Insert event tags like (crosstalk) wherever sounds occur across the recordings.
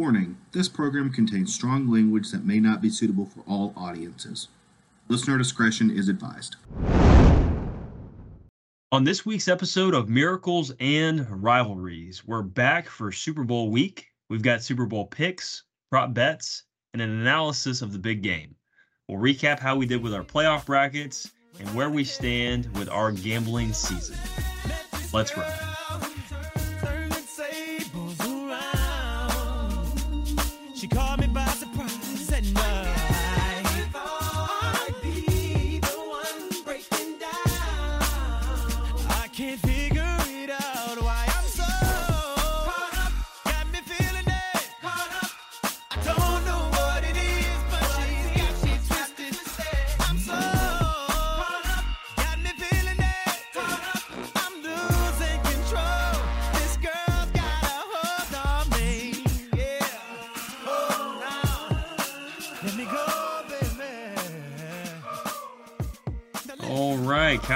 Warning this program contains strong language that may not be suitable for all audiences. Listener discretion is advised. On this week's episode of Miracles and Rivalries, we're back for Super Bowl week. We've got Super Bowl picks, prop bets, and an analysis of the big game. We'll recap how we did with our playoff brackets and where we stand with our gambling season. Let's ride.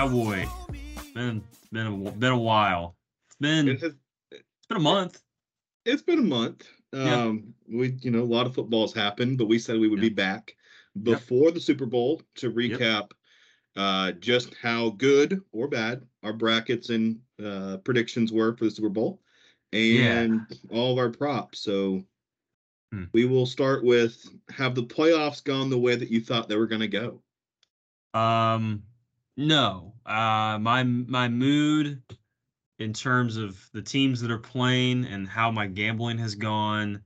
Cowboy. Been been a, been a while. It's been it's been a month. it's been a month. Yeah. Um, we, you know, a lot of footballs happened, but we said we would Yeah. be back before the Super Bowl to recap uh, just how good or bad our brackets and uh, predictions were for the Super Bowl and all of our props. So Hmm. we will start with have the playoffs gone the way that you thought they were going to go? Um, no. Uh, my my mood in terms of the teams that are playing and how my gambling has gone.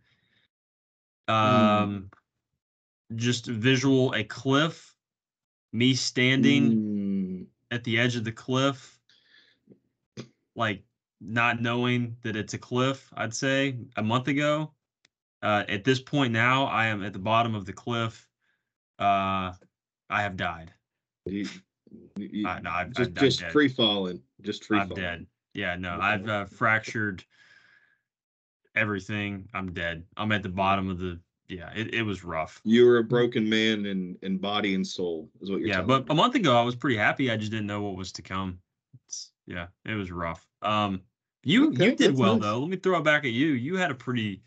Um, just visual a cliff, me standing Mm, at the edge of the cliff, like not knowing that it's a cliff. I'd say a month ago. Uh, at this point now, I am at the bottom of the cliff. Uh, I have died. You- I, no, I've, just I've, just I'm free falling, just free I'm falling. dead. Yeah, no, I've uh, fractured everything. I'm dead. I'm at the bottom of the. Yeah, it, it was rough. You were a broken man in in body and soul, is what you're Yeah, but me. a month ago I was pretty happy. I just didn't know what was to come. It's, yeah, it was rough. Um, you Okay, you did well nice. though. Let me throw it back at you. You had a pretty.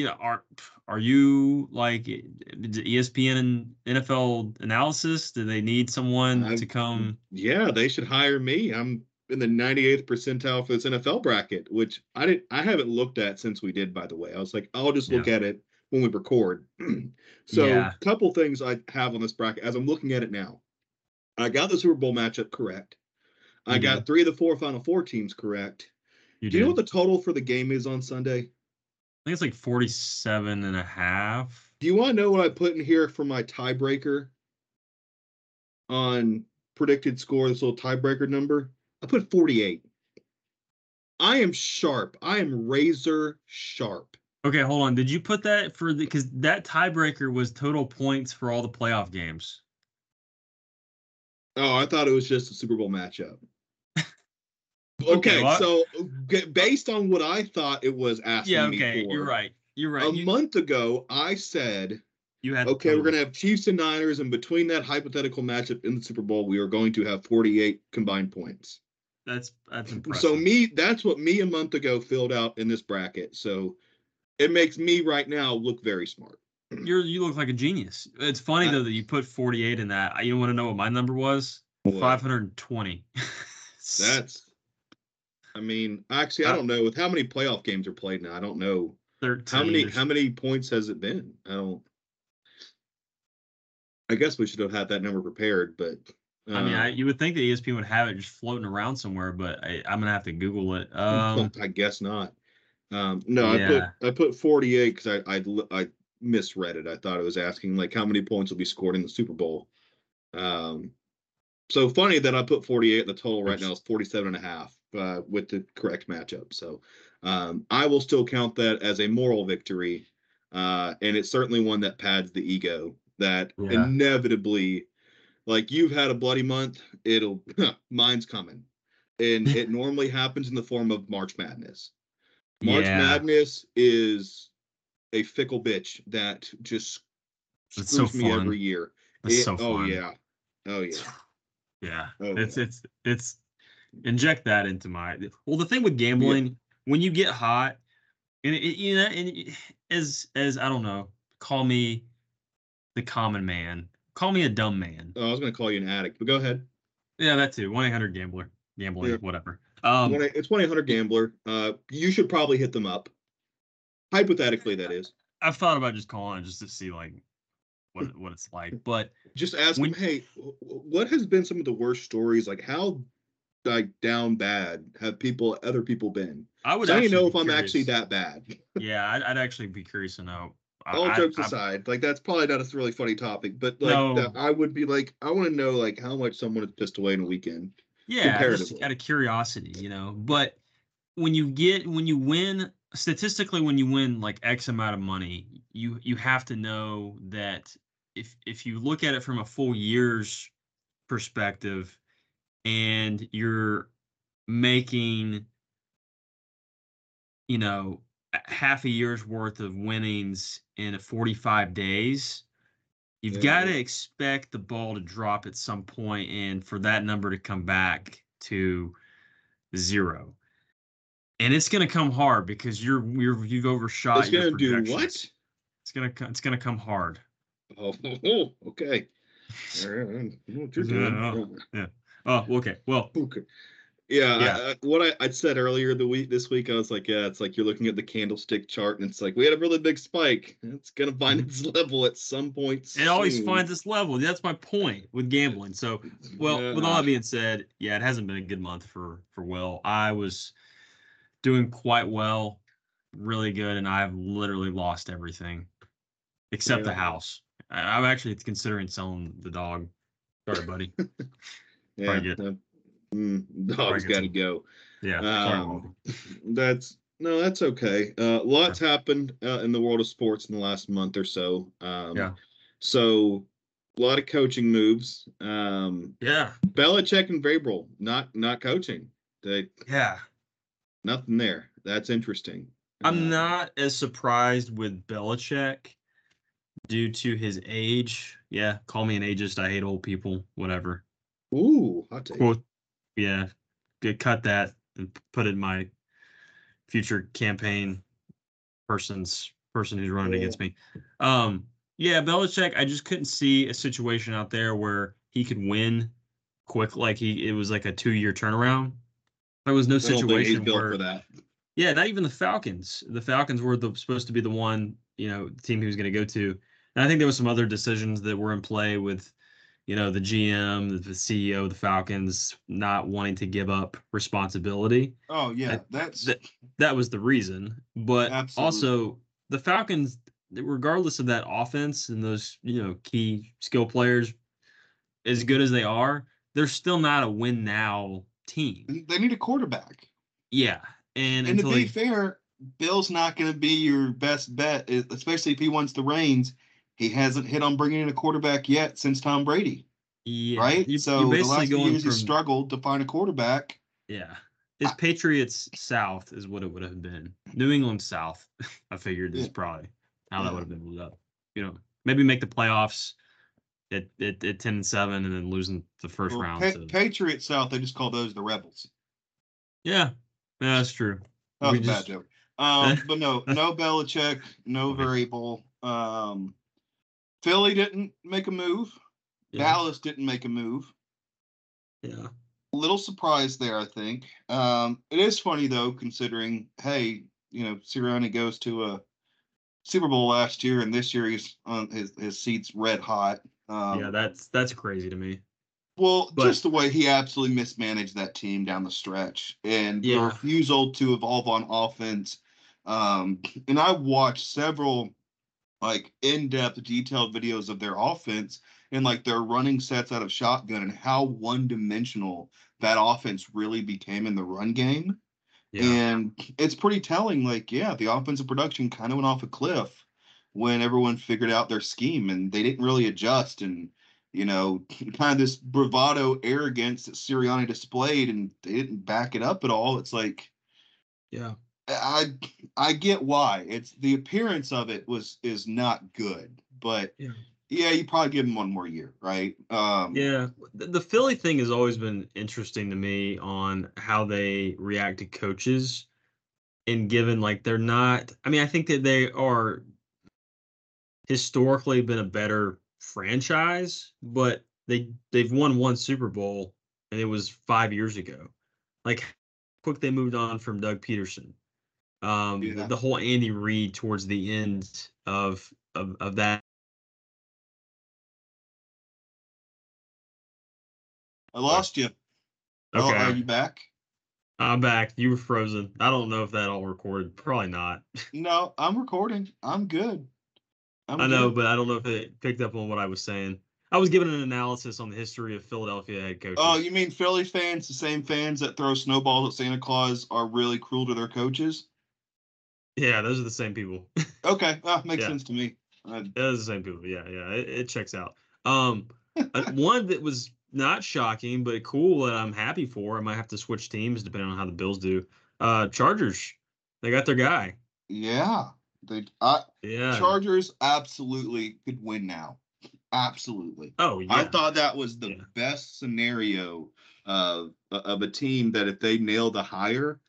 You know, are are you like eh, ESPN and NFL analysis? Do they need someone I've- to come? Yeah, they should hire me. I'm in the 98th percentile for this NFL bracket, which I didn't I haven't looked at since we did, by the way. I was like, I'll just look at it when we record. (clears throat) so Yeah. a couple things I have on this bracket as I'm looking at it now. I got the Super Bowl matchup correct. I got mm-hmm. three of the four final four teams correct. You Do you know what the total for the game is on Sunday? I think it's like 47 and a half. Do you want to know what I put in here for my tiebreaker on predicted score, this little tiebreaker number? I put 48. I am sharp. I am razor sharp. Okay, hold on. Did you put that for the because that tiebreaker was total points for all the playoff games? Oh, I thought it was just a Super Bowl matchup. Okay, so based on what I thought it was asking Yeah, me okay, for, you're right. You're right. A you, month ago, I said, you had okay, we're going to have Chiefs and Niners, and between that hypothetical matchup in the Super Bowl, we are going to have 48 combined points. That's that's impressive. So me, that's what me a month ago filled out in this bracket. So it makes me right now look very smart. (clears throat) you're you look like a genius. It's funny I- though that you put 48 in that. You want to know what my number was? What? 520. (laughs) That's, I mean, actually, I don't know with how many playoff games are played now. I don't know 13. how many how many points has it been. I don't. I guess we should have had that number prepared, but I mean, I, you would think that ESPN would have it just floating around somewhere, but I, I'm gonna have to Google it. (laughs) Um, I guess not. Um, no, yeah. I put I put 48 because I I misread it. I thought it was asking like how many points will be scored in the Super Bowl. Um, so funny that I put 48. The total right now is 47 and a half uh, with the correct matchup. So um, I will still count that as a moral victory, uh, and it's certainly one that pads the ego that Yeah. inevitably, like you've had a bloody month, it'll (laughs) mine's coming, and it (laughs) normally happens in the form of March Madness. March Yeah. Madness is a fickle bitch that just It's so screws me every year. It- so oh yeah, oh yeah. (laughs) Yeah. Oh, it's yeah. it's it's inject that into my well the thing with gambling when you get hot and it, you know and it- as as I don't know, call me the common man. Call me a dumb man. Oh, I was going to call you an addict, but go ahead. Yeah, that too. One eight hundred gambler, gambling, Yeah. whatever. Um, it's one eight hundred gambler. Uh, you should probably hit them up. Hypothetically, that is. I've thought about just calling it just to see like what what it's like, but Just ask When- them, hey, wh- wh- what has been some of the worst stories? Like how like down bad have people other people been? I would. So I don't know if I'm actually that bad. Yeah, I'd, I'd actually be curious to know. All I- jokes I- aside, like that's probably not a really funny topic, but like No. that- I would be like, I want to know like how much someone is pissed away in a weekend. yeah, just out of curiosity, you know. But when you get when you win statistically, when you win like X amount of money, you you have to know that if if you look at it from a full year's perspective, and you're making, you know, half a year's worth of winnings in a 45 days. You've Yeah. got to expect the ball to drop at some point and for that number to come back to zero. And it's going to come hard because you're you're you've overshot It's gonna do what? It's going to it's going to come hard. Oh, (laughs) okay. (laughs) All right, I know what you're Yeah. Oh, okay. Well, Okay. Yeah, Yeah. I, what I, I said earlier the week this week, I was like, yeah, it's like you're looking at the candlestick chart, and it's like we had a really big spike. It's gonna find its level at some point. Mm-hmm. it always finds its level. That's my point with gambling. So, well, with all that being said, yeah, it hasn't been a good month for for Will. I was doing quite well, really good, and I've literally lost everything except the house. I, I'm actually considering selling the dog. Sorry, buddy. (laughs) yeah, uh, mm, dog's got to go. Yeah. Um, (laughs) That's no, that's okay. Uh, lots happened uh, in the world of sports in the last month or so. Um, Yeah. So a lot of coaching moves. Um, yeah. Belichick and Vrabel not not coaching. They Yeah. Nothing there. That's interesting. I'm Uh, not as surprised with Belichick due to his age. Yeah, call me an ageist. I hate old people. Whatever. Ooh, hot take. Quote. Yeah, good. Cut that and put it in my future campaign person's person who's running against me. Um, yeah, Belichick. I just couldn't see a situation out there where he could win quick. Like he, it was like a two year turnaround. There was no I don't think he's situation built where for that. yeah, not even the Falcons. The Falcons were the, supposed to be the one, you know, team he was going to go to. And I think there was some other decisions that were in play with, you know, the GM, the, CEO of the Falcons not wanting to give up responsibility. Oh yeah, That- that's that- That was the reason. But Absolutely. also, the Falcons, regardless of that offense and those, you know, key skill players, as good as they are, they're still not a win now team. they need a quarterback. Yeah. And, And to be they, fair, Bill's not going to be your best bet, especially if he wants the reins. He hasn't hit on bringing in a quarterback yet since Tom Brady, yeah, right? you- so the last few years from he struggled to find a quarterback. Yeah. It's Patriots South is what it would have been. New England South, (laughs) I figured is Yeah. probably how that would have been moved up. You know, maybe make the playoffs at, at, at 10 and 7 and then losing the first Well, round. Pa- to- Patriots South, they just call those the Rebels. yeah. Yeah, that's true. That was We a bad joke. Um, but no, (laughs) no Belichick, no Vrabel. Um, Philly didn't make a move. Yeah. Dallas didn't make a move. Yeah. a little surprise there, I think. Um, it is funny though, considering, hey, you know, Sirianni goes to a Super Bowl last year, and this year he's on his his seat's red hot. Um, yeah, that's that's crazy to me. well, but- just the way he absolutely mismanaged that team down the stretch, and the refusal to evolve on offense. Um, and I watched several like in-depth, detailed videos of their offense and like their running sets out of shotgun and how one-dimensional that offense really became in the run game. Yeah. And it's pretty telling. Like, yeah, the offensive production kind of went off a cliff when everyone figured out their scheme and they didn't really adjust. And, you know, (laughs) kind of this bravado arrogance that Sirianni displayed and they didn't back it up at all. It's like, yeah. I I get why. It's the appearance of it was is not good, but Yeah. yeah, you probably give him one more year, right? Um, Yeah, the, the Philly thing has always been interesting to me on how they react to coaches. and given like they're not I mean, I think that they are historically been a better franchise, but they they've won one Super Bowl and it was 5 years ago. Like quick they moved on from Doug Pederson. Um the- Yeah. the whole Andy Reid towards the end of of, of that I lost you. Oh, Okay. are you back? I'm back. You were frozen. I don't know if that all recorded. Probably not. (laughs) No, I'm recording. I'm good. I'm I know, good. but I don't know if it picked up on what I was saying. I was giving an analysis on the history of Philadelphia head coaches. Oh, you mean Philly fans, the same fans that throw snowballs at Santa Claus, are really cruel to their coaches? yeah, those are the same people. Okay, ah, (laughs) makes Yeah. sense to me. Uh, those are the same people. Yeah, yeah, it, it checks out. Um, (laughs) uh, one that was not shocking but cool that I'm happy for. I might have to switch teams depending on how the Bills do. Uh, Chargers, they got their guy. yeah, they I, uh, Yeah. Chargers absolutely could win now. Absolutely. oh yeah. I thought that was the Yeah. best scenario of uh, of a team that if they nail the hire,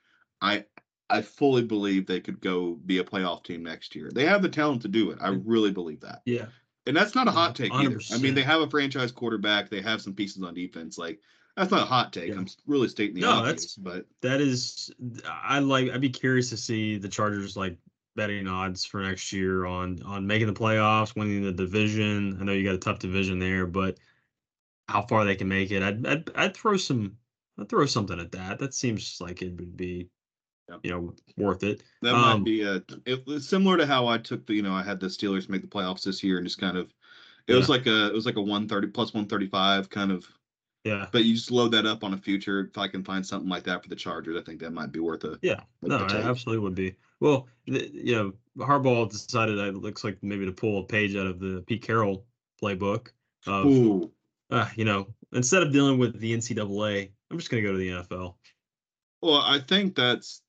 I I fully believe they could go be a playoff team next year. They have the talent to do it. I mm. really believe that. yeah. And that's not a hot take either. I mean, they have a franchise quarterback. They have some pieces on defense. Like that's not a hot take. Yeah. I'm really stating the No, obvious. But That is, I like. I'd be curious to see the Chargers like betting odds for next year on on making the playoffs, winning the division. I know you got a tough division there, but how far they can make it, I'd I'd, I'd throw some. I'd throw something at that. That seems like it would be, Yep. you know, worth it. that Um, might be a it was similar to how I took the you know I had the Steelers make the playoffs this year and just kind of it was like a it was like a 130 plus 135 kind of Yeah, but you just load that up on a future if I can find something like that for the Chargers I think that might be worth a yeah. No, it absolutely would be. Well, the, you know, Harbaugh decided it looks like maybe to pull a page out of the Pete Carroll playbook of Ooh. uh, you know, instead of dealing with the NCAA, I'm just gonna go to the NFL. Well, I think that's,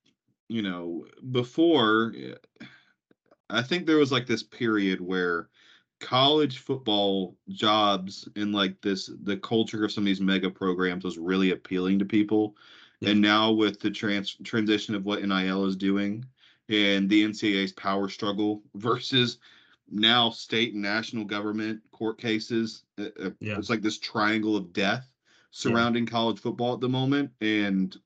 you know, before, I think there was like this period where college football jobs and like this, the culture of some of these mega programs was really appealing to people. Yeah. And now with the trans transition of what NIL is doing and the NCAA's power struggle (laughs) versus now state and national government court cases, uh, uh, Yeah. it's like this triangle of death surrounding college football at the moment. And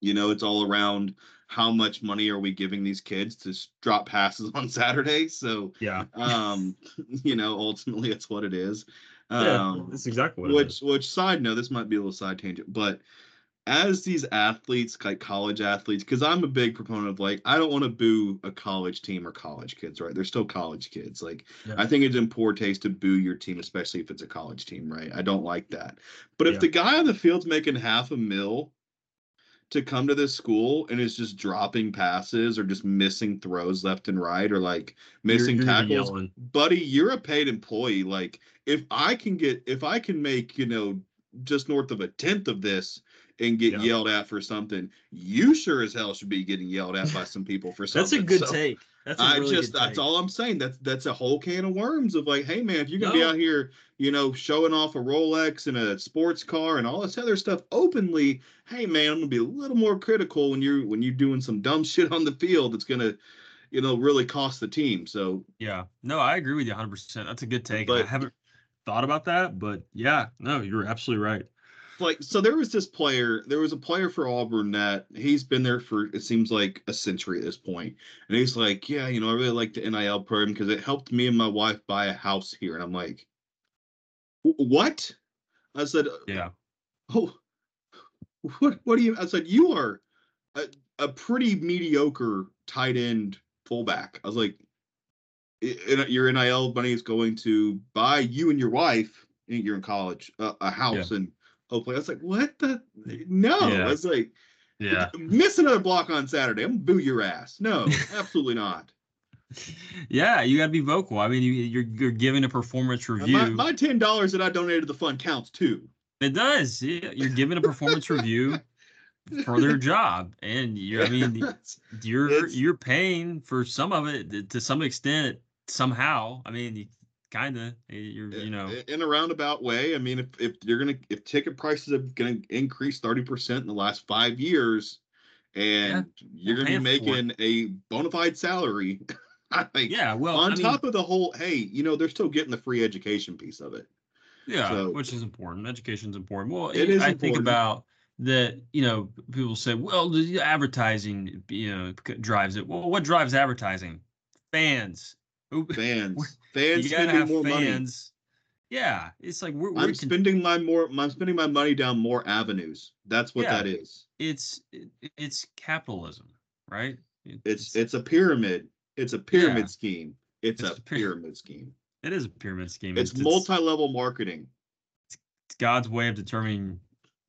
you know, it's all around how much money are we giving these kids to drop passes (laughs) on Saturday. So, Yeah, um, (laughs) you know, ultimately, it's what it is. yeah, Um, that's exactly what. which, is. which side note, this might be a little side tangent, but as these athletes, like college athletes, because I'm a big proponent of like, I don't want to boo a college team or college kids, right? They're still college kids. Like, Yeah. I think it's in poor taste to boo your team, especially if it's a college team, right? I don't like that. But if Yeah. the guy on the field's making half a mil to come to this school and is just dropping passes or just missing throws left and right or like You're- missing you're tackles, yelling. buddy, you're a paid employee. Like if I can get if I can make, you know, just north of a tenth of this and get Yeah. yelled at for something, you sure as hell should be getting yelled at by some people for something. That's a good So- take. That's I really just that's all I'm saying. That's that's a whole can of worms of like, hey man, if you're gonna be out here, you know, showing off a Rolex and a sports car and all this other stuff openly, hey man, I'm gonna be a little more critical when you're when you're doing some dumb (laughs) shit on the field that's gonna, you know, really cost the team. So Yeah, no, I agree with you 100. percent That's a good take. and I haven't thought about that, but yeah, no, you're absolutely right. Like so there was this player there was a player for auburn that he's been there for it seems like a century at this point. And he's like yeah you know i really like the nil program because it helped me and my wife buy a house here. And i'm like what? I said Yeah, oh what what do you i said you are a, a pretty mediocre tight end fullback. I was like "I- I- your nil money is going to buy you and your wife you're in college uh, a house and hopefully i was like what the no Yeah. i was like yeah, (laughs) miss another block on saturday i'm gonna boo your ass no (laughs) absolutely not yeah. You got to be vocal. I mean, you, you're you're giving a performance review. my, my ten dollars that i donated to the fund counts too It does. Yeah, you're giving a performance review for their (laughs) job, and you. I mean, you're It's- you're paying for some of it to- some extent somehow. I mean, kind of you're you know in a roundabout way i mean if, if you're gonna if ticket prices are gonna increase 30% in the last five years and you're gonna be paying for it. making a bona fide salary. (laughs) like, Yeah, well, on I mean, top of the whole, hey, you know, they're still getting the free education piece of it. yeah, so- which is important. Education's important. Well, It is I think about that. You know, people say, "Well, the advertising, you know, drives it." Well, what drives advertising? Fans. (laughs) Fans, fans you gotta have more money. fans. Yeah, it's like we're, we're I'm spending my more, I'm spending my money down more avenues. That's what Yeah. that is. it's it's capitalism, right? It- It's it's a pyramid. It's a pyramid Yeah. scheme. It's, It's a a pyra- pyramid scheme. it is a pyramid scheme. It's multi-level marketing. it's God's way of determining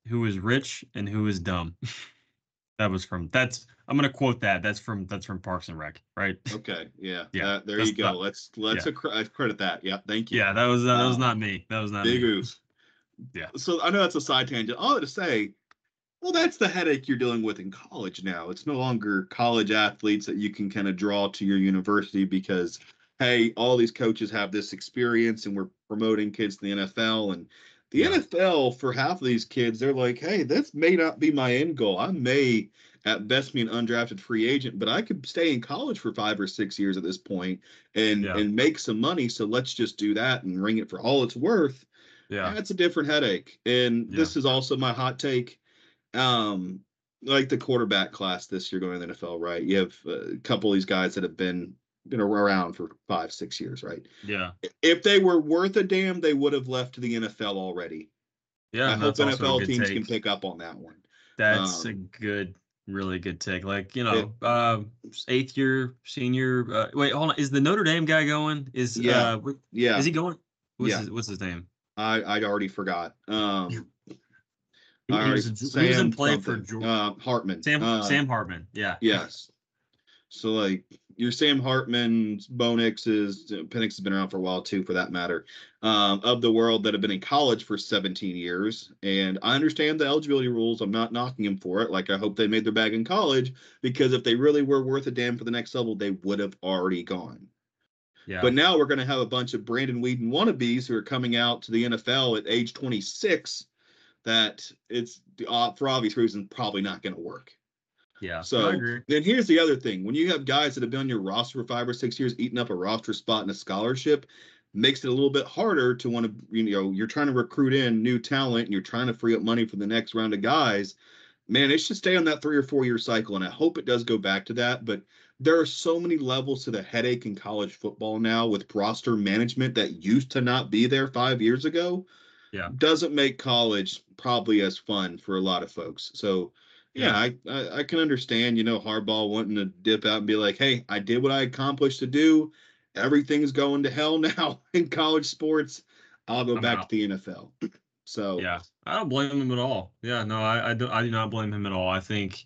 who is rich and who is dumb. (laughs) that was from that's I'm gonna quote that. That's from that's from Parks and Rec, right? (laughs) Okay, yeah, Yeah, uh, there you go. not- let's let's yeah. uh, credit that. Yeah, thank you. Yeah, that was that was not me. That was not Big me. oof. Yeah. So I know that's a side tangent. All to say, well, that's the headache you're dealing with in college now. It's no longer college athletes that you can kind of draw to your university because, hey, all these coaches have this experience and we're promoting kids to the NFL. And the Yeah. NFL, for half of these kids, they're like, hey, this may not be my end goal. I may at best be an undrafted free agent, but I could stay in college for five or six years at this point and Yeah. and make some money. So let's just do that and ring it for all it's worth. Yeah. That's a different headache. And this is also my hot take. Um, like the quarterback class this year going to the NFL, right? You have a couple of these guys that have been been around for five, six years, right? Yeah. If they were worth a damn, they would have left the NFL already. Yeah. I hope a NFL teams take. can pick up on that one. That's a um, good, really good take. Like, you know, uh eighth year, senior uh wait, hold on. Is the Notre Dame guy going? Is Yeah. uh Yeah, is he going? What's Yeah. his what's his name? I I'd already forgot. Um, He, I he was, a, he was in play for something. Georgia. uh, Hartman. Sam Uh, Sam Hartman. Yeah. Yes. So like your Sam Hartman's, Bo Nix's, Penix has been around for a while too, for that matter, um, of the world that have been in college for 17 years. And I understand the eligibility rules. I'm not knocking them for it. Like I hope they made their bag in college because if they really were worth a damn for the next level, they would have already gone. Yeah. But now we're going to have a bunch of Brandon Weeden wannabes who are coming out to the NFL at age 26. That it's uh, for obvious reasons probably not going to work. Yeah. So then here's the other thing: when you have guys that have been on your roster for five or six years, eating up a roster spot in a scholarship, makes it a little bit harder to want to, you know, you're trying to recruit in new talent and you're trying to free up money for the next round of guys. Man, it should stay on that three or four year cycle, and I hope it does go back to that. But there are so many levels to the headache in college football now with roster management that used to not be there five years ago. Yeah. doesn't make college probably as fun for a lot of folks. So yeah, I, I I can understand, you know, Harbaugh wanting to dip out and be like, "Hey, I did what I accomplished to do. Everything's going to hell (laughs) now in college sports. I'll go I'm back out." to the NFL." (clears throat) So Yeah, I don't blame him at all. Yeah, no, I, I do. I do not blame him at all. I think,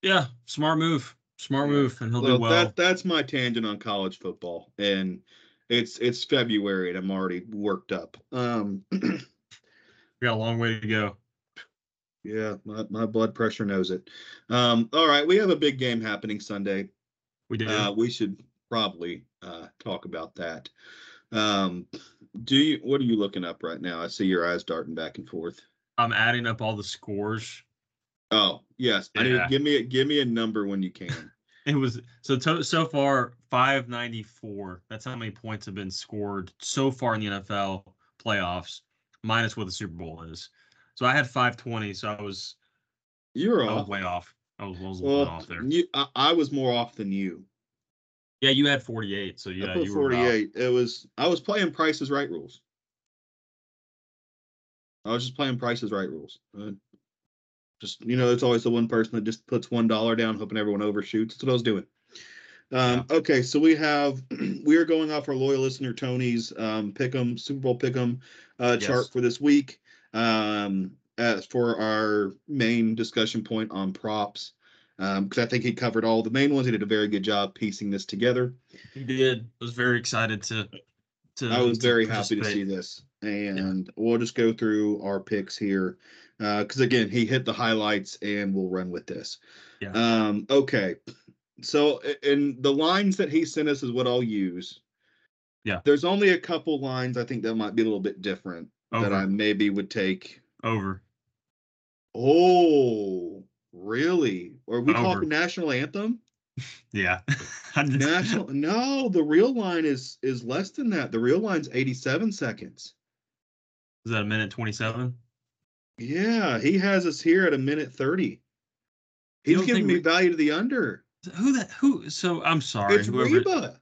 yeah, smart move, smart move, and he'll well, do well. that that's my tangent on college football, and it's it's February and I'm already worked up. Um, (clears throat) we got a long way to go. Yeah, my, my blood pressure knows it. Um, all right, we have a big game happening Sunday. We did. Uh, we should probably uh, talk about that. Um, do you? What are you looking up right now? I see your eyes darting back and forth. I'm adding up all the scores. Oh yes, I need give me a, give me a number when you can. (laughs) It was so to, so far 594. That's how many points have been scored so far in the NFL playoffs, minus what the Super Bowl is. So I had 520. So I was You're I was off. way off. I was, I was a little bit Well, off there. you, I, I was more off than you. Yeah, you had 48. So yeah, you were 48. It was I was playing Prices Right rules. I was just playing Prices Right rules. Uh, just you know, it's always the one person that just puts one dollar down, hoping everyone overshoots. That's what I was doing. Um, Okay, so we have (clears throat) we are going off our loyal listener Tony's um, pick'em Super Bowl pick'em uh, Yes. chart for this week. Um, as for our main discussion point on props, because I think he covered all the main ones. He did a very good job piecing this together. He did. I was very excited to. to I was to very happy to see this, and we'll just go through our picks here, because again, he hit the highlights, and we'll run with this. Yeah. Um. Okay. So, and the lines that he sent us is what I'll use. Yeah. There's only a couple lines I think that might be a little bit different that I maybe would take. Over. Oh, Really? Are we Over. talking national anthem? (laughs) Yeah. (laughs) National? (laughs) No, the real line is is less than that. The real line's 87 seconds. Is that a minute 27? Yeah, he has us here at a minute 30. He's giving me we- value to the under. Who that who so I'm sorry. it's whoever- Reba.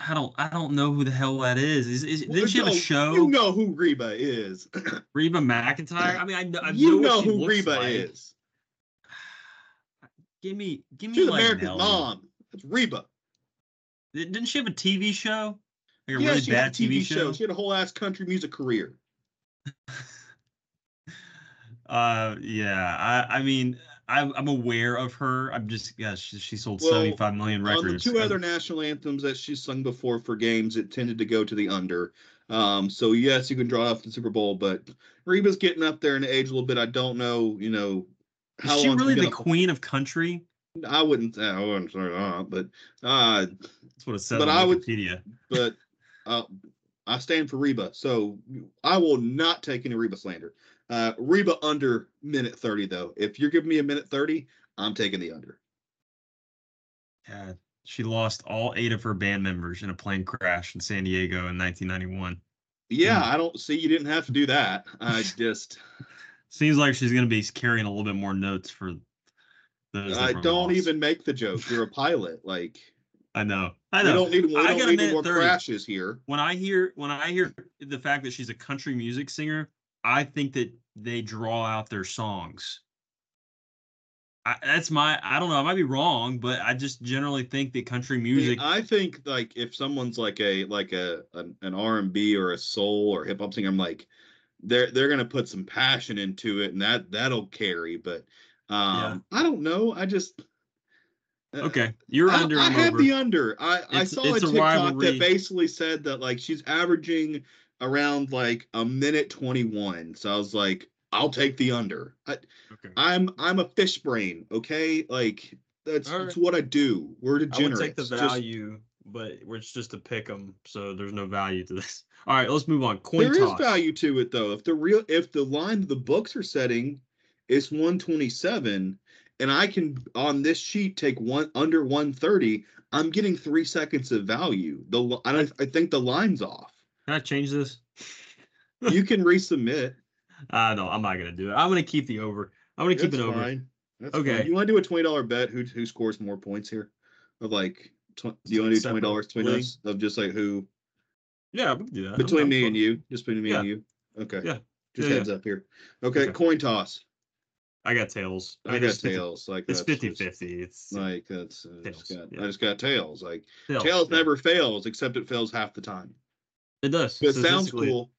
I don't I don't know who the hell that is. Is, is Well, didn't she have a show? You know who Reba is. (clears throat) Reba McEntire? I mean I know I you know, know who Reba like. is. (sighs) Give me give me She's like America's Nelly. mom. That's Reba. Didn't she have a TV show? Like a yeah, really she bad had a TV, TV show. show? She had a whole ass country music career. (laughs) Uh, yeah. I, I mean, I'm, I'm aware of her. I'm just, yeah, she, she sold Well, 75 million On the records. two other national anthems that she's sung before for games, it tended to go to the under. Um, so yes, you can draw off the Super Bowl, but Reba's getting up there in age a little bit. I don't know, you know, how is she really the queen of country? I wouldn't, I wouldn't say that, but uh, That's what it says But on I would- Wikipedia. but uh, I stand for Reba, so I will not take any Reba slander. Uh, Reba under minute thirty though. If you're giving me a minute thirty, I'm taking the under. Yeah. She lost all eight of her band members in a plane crash in San Diego in 1991. Yeah, Hmm. I don't see you didn't have to do that. I just (laughs) Seems like she's going to be carrying a little bit more notes for those. I don't even make the joke. You're a (laughs) pilot. Like I know. I we know. don't need we I don't got need minute more 30. crashes here. when I hear when I hear the fact that she's a country music singer, I think that they draw out their songs. I, that's my I don't know. I might be wrong, but I just generally think that country music. I think like if someone's like a like a an, an R and B or a soul or hip hop singer, I'm like they're they're gonna put some passion into it, and that that'll carry. But um, I don't know. I just uh, okay, you're I, under. I I'm the under. I, I saw a a TikTok rivalry. that basically said that like she's averaging around like a minute 21. So I was like, I'll take the under. I, okay. I'm I'm a fish brain, okay? Like that's, All that's what I do. We're I would take the Just- value, but it's just to pick them, so there's no value to this. (laughs) All right, let's move on. Coin there is toss. value to it though. If the real if the line the books are setting is 127 and I can on this sheet take one under 130, I'm getting 3 seconds of value. The I I think the line's off. Can I change this? You can (laughs) resubmit. Uh, no, I'm not gonna do it. I'm gonna keep the over. I'm gonna keep That's it over. fine. That's Okay. fine. You want to do a $20 bet who who scores more points here? Of like tw- do you want to do $20 between league? us of just like who Yeah, we can do that. I'm- between I'm me and you, just between me and you. Okay. Yeah. Just Yeah, heads up here. Okay, Okay. coin toss. I got tails. I, mean, got it's 50 tails. Like It's that's 50 just- 50. It's Like that's uh, I just got yeah. I just got tails. Like tails, tails yeah. never fails except it fails half the time. It does. It sounds cool.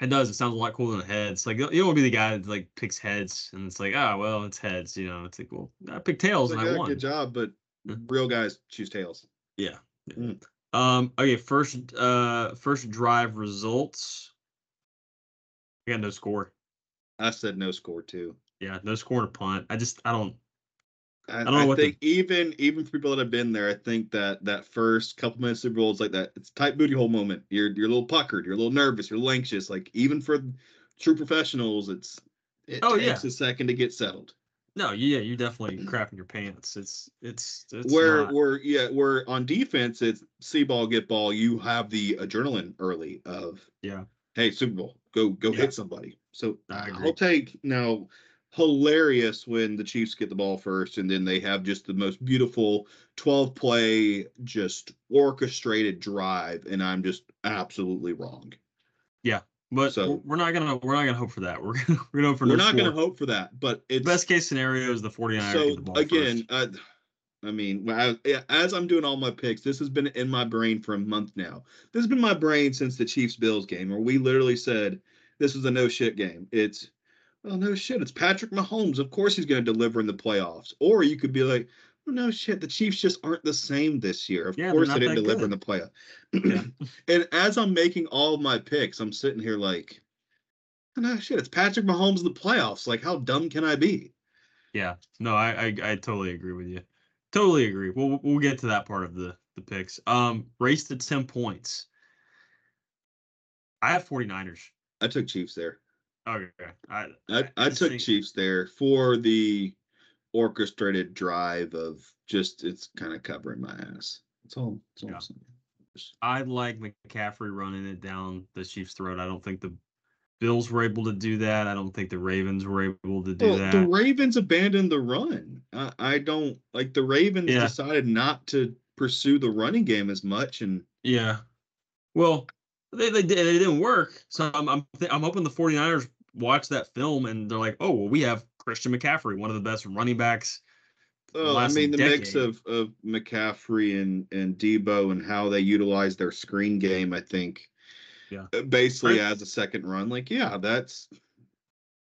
It does. It sounds a lot cooler than heads. Like want to be the guy that like picks heads, and it's like, ah, well, it's heads. You know, it's like, well, I picked tails Like, and I won. good job, but real guys choose tails. Yeah. yeah. Mm. Um. Okay. First. Uh. First drive results. I got no score. I said no score too. Yeah, no score and a punt. I just I don't. I, don't know I what the- think even even for people that have been there, I think that that first couple minutes of Super Bowl is like that. It's tight booty hole moment. You're you're a little puckered. You're a little nervous. You're a little anxious. Like even for true professionals, it's it Oh, takes yeah. a second to get settled. No. Yeah. You're definitely crapping your pants. It's it's it's where not- where yeah where on defense it's see ball get ball. You have the adrenaline early of Yeah. hey Super Bowl go go Yeah. hit somebody. So I'll take now hilarious when the Chiefs get the ball first and then they have just the most beautiful 12 play just orchestrated drive and I'm just absolutely wrong. Yeah. But so- we're- not gonna we're not gonna hope for that. (laughs) We're gonna we're gonna hope for We're no not going to hope for that, but it's Best case scenario is the 49ers get so the ball again first. I, I mean I, as i'm doing all my picks this has been in my brain for a month now this has been my brain since the chiefs bills game where we literally said this is a no shit game it's well no shit it's patrick mahomes of course he's going to deliver in the playoffs or you could be like well, no shit the chiefs just aren't the same this year of Yeah, course they didn't deliver in the playoff Yeah. (clears throat) and as i'm making all of my picks i'm sitting here like no shit it's patrick mahomes in the playoffs like how dumb can i be Yeah, no, I, I I totally agree with you. Totally agree. We'll we'll get to that part of the the picks. Um, race to ten points. I have 49ers. i took chiefs there Okay, I I, I took think- Chiefs there for the orchestrated drive of just it's kind of covering my ass. It's all. That's all Yeah. I like McCaffrey running it down the Chiefs' throat. I don't think the Bills were able to do that. I don't think the Ravens were able to do Well, that. the Ravens abandoned the run. I, I don't like the Ravens Yeah. decided not to pursue the running game as much, and Yeah. Well, they they did it didn't work. So I'm I'm th- I'm hoping the 49ers watch that film and they're like, "Oh, well, we have Christian McCaffrey, one of the best running backs." well, I mean the mix of of McCaffrey and and Deebo and how they utilize their screen game. I think, Yeah. uh, basically as a second run. Like, yeah, that's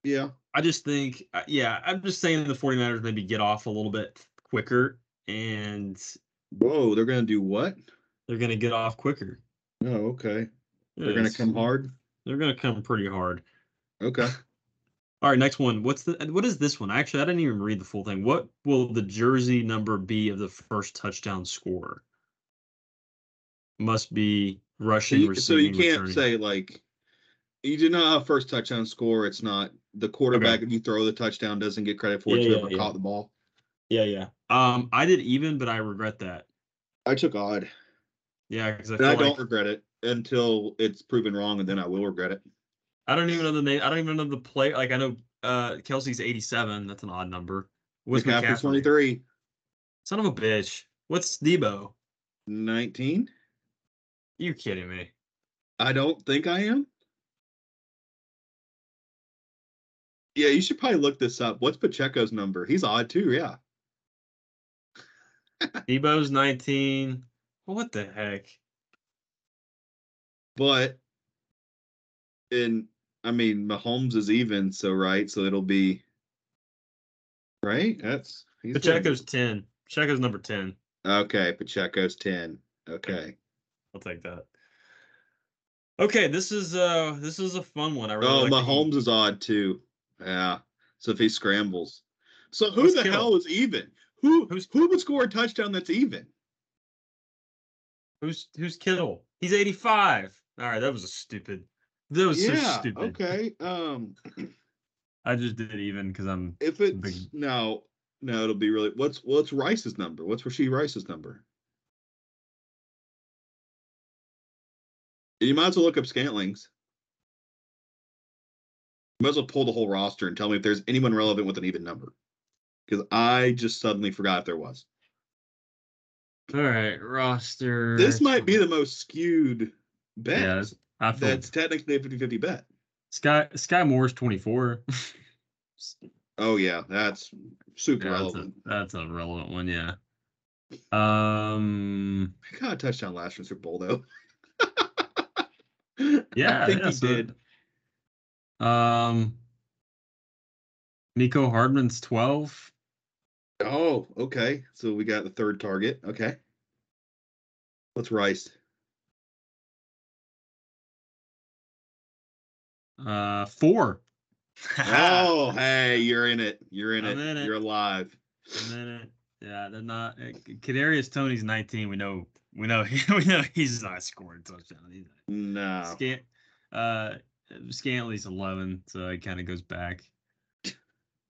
yeah. I just think uh, yeah, I'm just saying the 49ers maybe get off a little bit quicker and Whoa, they're gonna do what? they're going to get off quicker. Oh, okay. They're gonna come hard. They're going to come pretty hard. Okay. All right, next one. What's the what is this one? Actually, I didn't even read the full thing. What will the jersey number be of the first touchdown scorer? Must be So rushing, you, so you can't returning. say like you do not have first touchdown score. It's not the quarterback. If you throw the touchdown, doesn't get credit for it. Yeah, whoever yeah, yeah. caught the ball. Yeah, yeah. Um, I did even, but I regret that. I took odd, Yeah, because I I don't regret it until it's proven wrong, and then I will regret it. I don't even know the name. I don't even know the play. Like I know uh Kelce's eighty-seven. That's an odd number. What's McCaffrey's McCaffrey? 23, Son of a bitch. What's Deebo? 19. You kidding me? I don't think I am. Yeah, you should probably look this up. What's Pacheco's number? He's odd too. Yeah. (laughs) Deebo's nineteen. What the heck? But in I mean Mahomes is even, so right, so it'll be right. That's Pacheco's ten. Pacheco's number ten. okay. Pacheco's ten. Okay. I'll take that. Okay, this is uh this is a fun one. I really Oh, like Mahomes is odd too. Yeah. So if he scrambles, so who What's the hell is even? Who Who's- who would score a touchdown that's even? Who's who's Kittle? He's eighty-five. All right, that was a stupid. That was so yeah. stupid. Okay. Um, I just did even because I'm if it's Big- no, no, it'll be really. What's what's Rice's number? What's Rashee Rice's number? You might as well look up Scantlings. You might as well pull the whole roster and tell me if there's anyone relevant with an even number. Because I just suddenly forgot if there was. all right. Roster. This might be the most skewed bet. Yeah, that's- that's technically a 50 50 bet. Skyy Skyy Moore's twenty-four. (laughs) Oh, yeah. That's super Yeah, that's, a, relevant. that's a relevant one. Yeah. Um. He got a touchdown last Super Bowl, though. (laughs) Yeah, I think yeah, he so- did. Um. Nico Hardman's twelve. Oh, okay. So we got the third target. Okay. What's Rice? Uh, four. (laughs) Oh, (laughs) hey, you're in it. You're in it. in it. You're alive. A minute. Yeah, they're not. uh, Kadarius Toney's 19. We know. We know. (laughs) we know he's not scoring touchdown. He's No. Scant. Uh, Scantley's 11, so it kind of goes back. I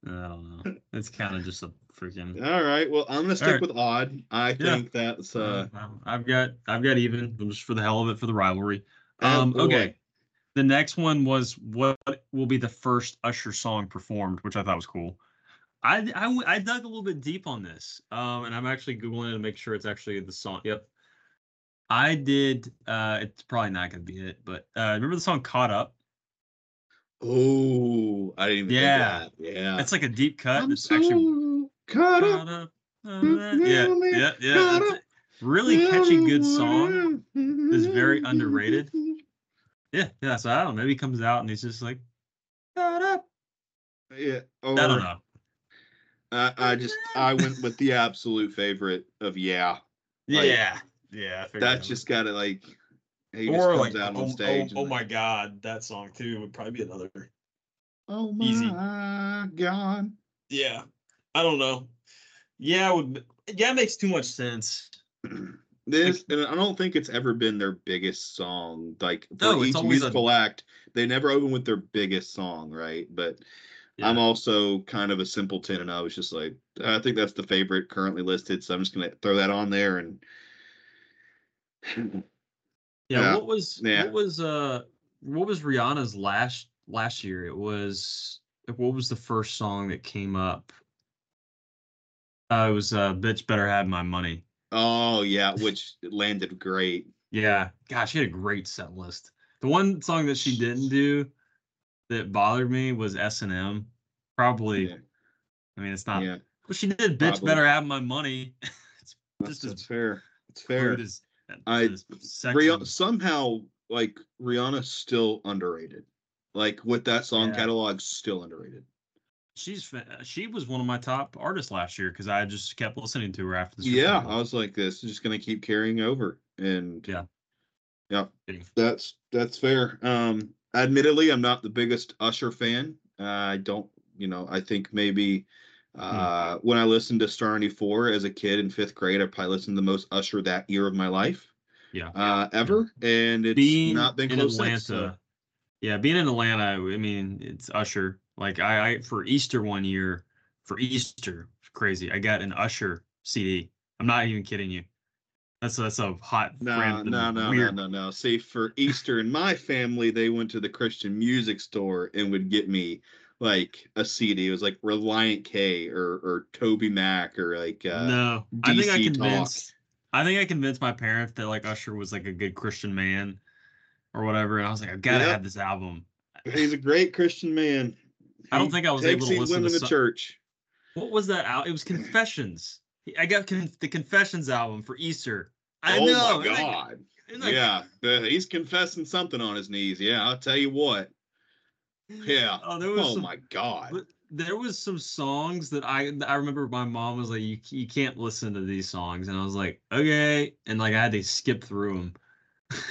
don't know. It's kind of just a freaking. All right. Well, I'm gonna stick right. with odd. I Yeah. think that's uh. Uh, I've got. I've got even just for the hell of it for the rivalry. oh, Um. boy. Okay. The next one was what will be the first Usher song performed, which I thought was cool. I I dug a little bit deep on this, um, and I'm actually googling it to make sure it's actually the song. Yep, I did. Uh, it's probably not going to be it, but uh, remember the song "Caught Up"? Oh, I didn't even Yeah. think that. Yeah. It's like a deep cut. I'm it's actually caught up. caught up. uh, yeah, yeah, yeah. Really catchy, good song. It's very underrated. Yeah, yeah. So I don't know. Maybe he comes out and he's just like. Yeah. I don't know. I, I just I went with the absolute favorite of yeah. Like, yeah, yeah. That's that just got to like. He or comes like, out oh, on stage. oh, oh my like, god, that song too would probably be another. Oh my easy. god. Yeah, I don't know. Yeah, it would yeah, it makes too much sense. (clears throat) This and I don't think it's ever been their biggest song. Like for No, each always a- musical act, they never open with their biggest song, right? But I'm also kind of a simpleton, and I was just like, I think that's the favorite currently listed, so I'm just gonna throw that on there. And (laughs) Yeah, Yeah, what was yeah. what was uh what was Rihanna's last last year? It was what was the first song that came up? Uh, it was uh Bitch Better Have My Money. Oh yeah, which landed great. Yeah, gosh, she had a great set list. The one song that she didn't do that bothered me was S and M. Probably, Yeah, I mean, it's not. yeah, But she did. Bitch, Probably. better have my money. (laughs) it's that's, just as that's fair. It's fair. as, I- Rihanna, somehow like Rihanna's still underrated. Like with that song Yeah. catalog, still underrated. She's she was one of my top artists last year because I just kept listening to her after the Super Yeah, I was like, this is just gonna keep carrying over, and Yeah. yeah, Yeah. that's that's fair. Um, admittedly, I'm not the biggest Usher fan. Uh, I don't, you know, I think maybe Hmm. uh, when I listened to Star 94 as a kid in fifth grade, I probably listened to the most Usher that year of my life Yeah. uh, ever, and it's being not been in Atlanta. since. So. Yeah, being in Atlanta, I mean, it's Usher. Like I, I for Easter one year, for Easter, crazy. I got an Usher CD. I'm not even kidding you. That's that's a hot No, no, no, weird. no, no, no. See, for Easter in my family, they went to the Christian music store and would get me like a CD. It was like Relient K or or Toby Mac or like uh, no, I think I DC Talk. convinced. I think I convinced my parents that like Usher was like a good Christian man, or whatever, and I was like, I've got to Yep. have this album. He's a great Christian man. I don't think I was able to listen to women to church. What was that out? It was Confessions. I got con- the Confessions album for Easter. I oh know. my God! yeah, the- he's confessing something on his knees. Yeah, I'll tell you what. Yeah. (sighs) Oh, there was Oh some, my God! there was some songs that I I remember my mom was like, you you can't listen to these songs, and I was like, okay, and like I had to skip through them. (laughs)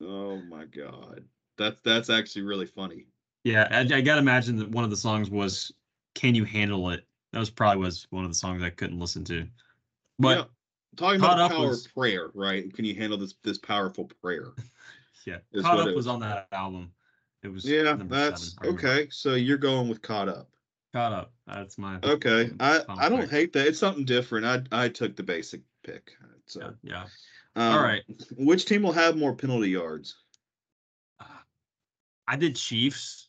Oh my God! That's that's actually really funny. Yeah, I, I gotta imagine that one of the songs was "Can You Handle It." That was probably was one of the songs I couldn't listen to. But Yeah. Talking about the power was- of prayer, right? Can you handle this this powerful prayer? (laughs) yeah, "Caught Up" was on that album. It was Yeah, that's seven, okay. So you're going with caught up. Caught Up. That's my Okay, I I don't pick. hate that. It's something different. I I took the basic pick. So yeah, yeah. um, All right. which team will have more penalty yards? I did Chiefs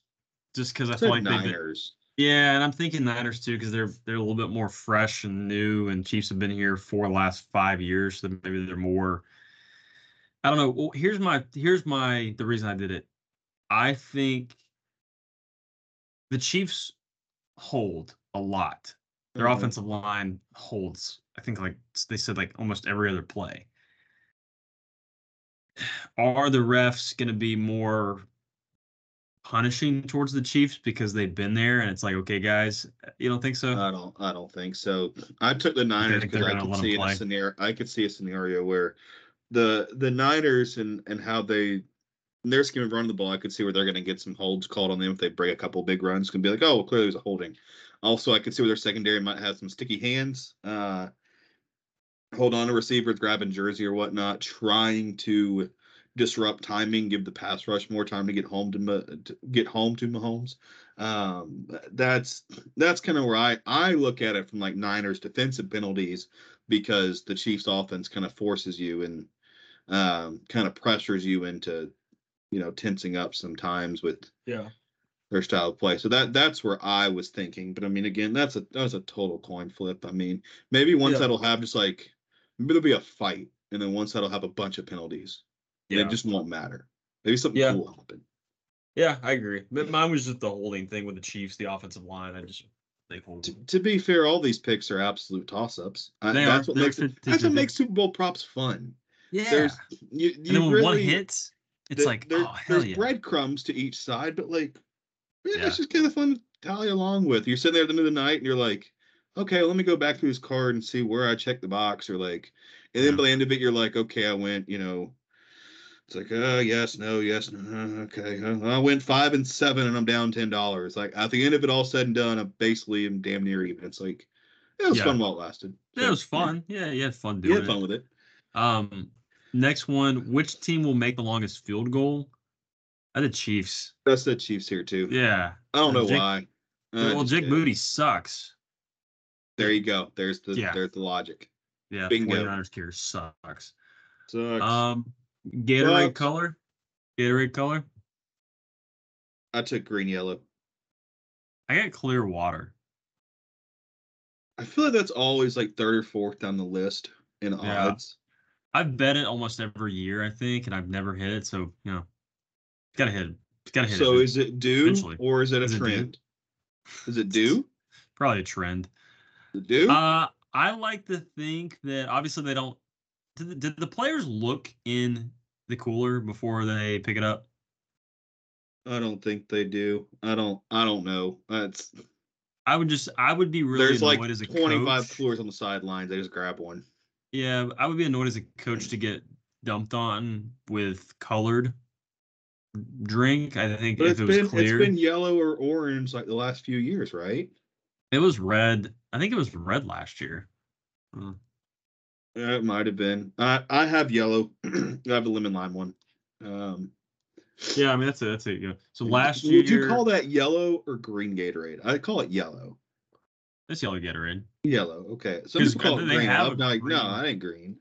just because I feel like Niners. yeah, and I'm thinking Niners too because they're they're a little bit more fresh and new, and Chiefs have been here for the last five years, so maybe they're more. I don't know. Well, here's my here's my the reason I did it. I think the Chiefs hold a lot. Their Mhm. offensive line holds. I think like they said like almost every other play. (sighs) Are the refs going to be more punishing towards the Chiefs because they've been there and it's like, okay, guys, you don't think so? I don't. I don't think so. I took the Niners because I could see a scenario. I could see a scenario where the the Niners and and how they their scheme of running the ball. I could see where they're going to get some holds called on them if they break a couple big runs. To be like, oh, well, clearly it was a holding. Also, I could see where their secondary might have some sticky hands. Uh, hold on to receivers, grabbing jersey or whatnot, trying to disrupt timing, give the pass rush more time to get home to, to get home to Mahomes. Um, that's that's kind of where I I look at it from like Niners defensive penalties because the Chiefs offense kind of forces you and um, kind of pressures you into you know tensing up sometimes with Yeah. their style of play. So that that's where I was thinking. But I mean, again, that's a that's a total coin flip. I mean, maybe one Yeah. side will have just like maybe there'll be a fight, and then one side will have a bunch of penalties. And Yeah. it just won't matter. Maybe something Yeah. cool will happen. Yeah, I agree. But mine was just the holding thing with the Chiefs, the offensive line. I just they hold. To, to be fair, all these picks are absolute toss-ups. I, that's are. what They're makes it, 50, (laughs) that's what 50. makes Super Bowl props fun. Yeah. There's you, and you then really one hits, it's the- like, there- oh there's yeah. breadcrumbs to each side, but like yeah, Yeah. it's just kind of fun to tally along with. You're sitting there at the end of the night and you're like, okay, let me go back through his card and see where I checked the box or like and then Yeah. by the end of it you're like, okay, I went, you know, it's like, uh yes, no, yes, no, uh, okay. uh, I went five and seven and I'm down ten dollars. Like at the end of it all said and done, I'm basically am damn near even. It's like it was Yeah. fun while it lasted. Yeah, it was fun. Yeah, you had fun You doing had fun it. with it. Um, next one, which team will make the longest field goal? I did Chiefs. That's the Chiefs here too. Yeah, I don't know Jake- why. Uh, well, Jake. Moody sucks. There you go. There's the Yeah. there's the logic. Yeah, Bingo. 49ers tier sucks. Sucks. Um, Gatorade Sucks. color. Gatorade color. I took green yellow. I got clear water. I feel like that's always like third or fourth down the list in Yeah. odds. I've bet it almost every year, I think, and I've never hit it. So you know, gotta hit it. Gotta hit So it. is it due eventually. or is it a Is it due? trend? Is it (laughs) due? Probably a trend. Is it due? Uh, I like to think that obviously they don't. Did the, did the players look in the cooler before they pick it up? I don't think they do. I don't. I don't know. That's I would just, I would be really there's annoyed like as a 25 coach. coolers on the sidelines. They just grab one. Yeah, I would be annoyed as a coach to get dumped on with colored drink. I think But if it's it was been clear, it's been yellow or orange like the last few years, right? it was red. I think it was red last year. Yeah, it might have been. I I have yellow. (clears throat) I have a lemon lime one. Um, Yeah, I mean that's it. That's it. Yeah. So last year, would you call that yellow or green Gatorade? I call it yellow. That's yellow Gatorade. Yellow. Okay. 'Cause people call it they green. have I'm like, green. no, I ain't green.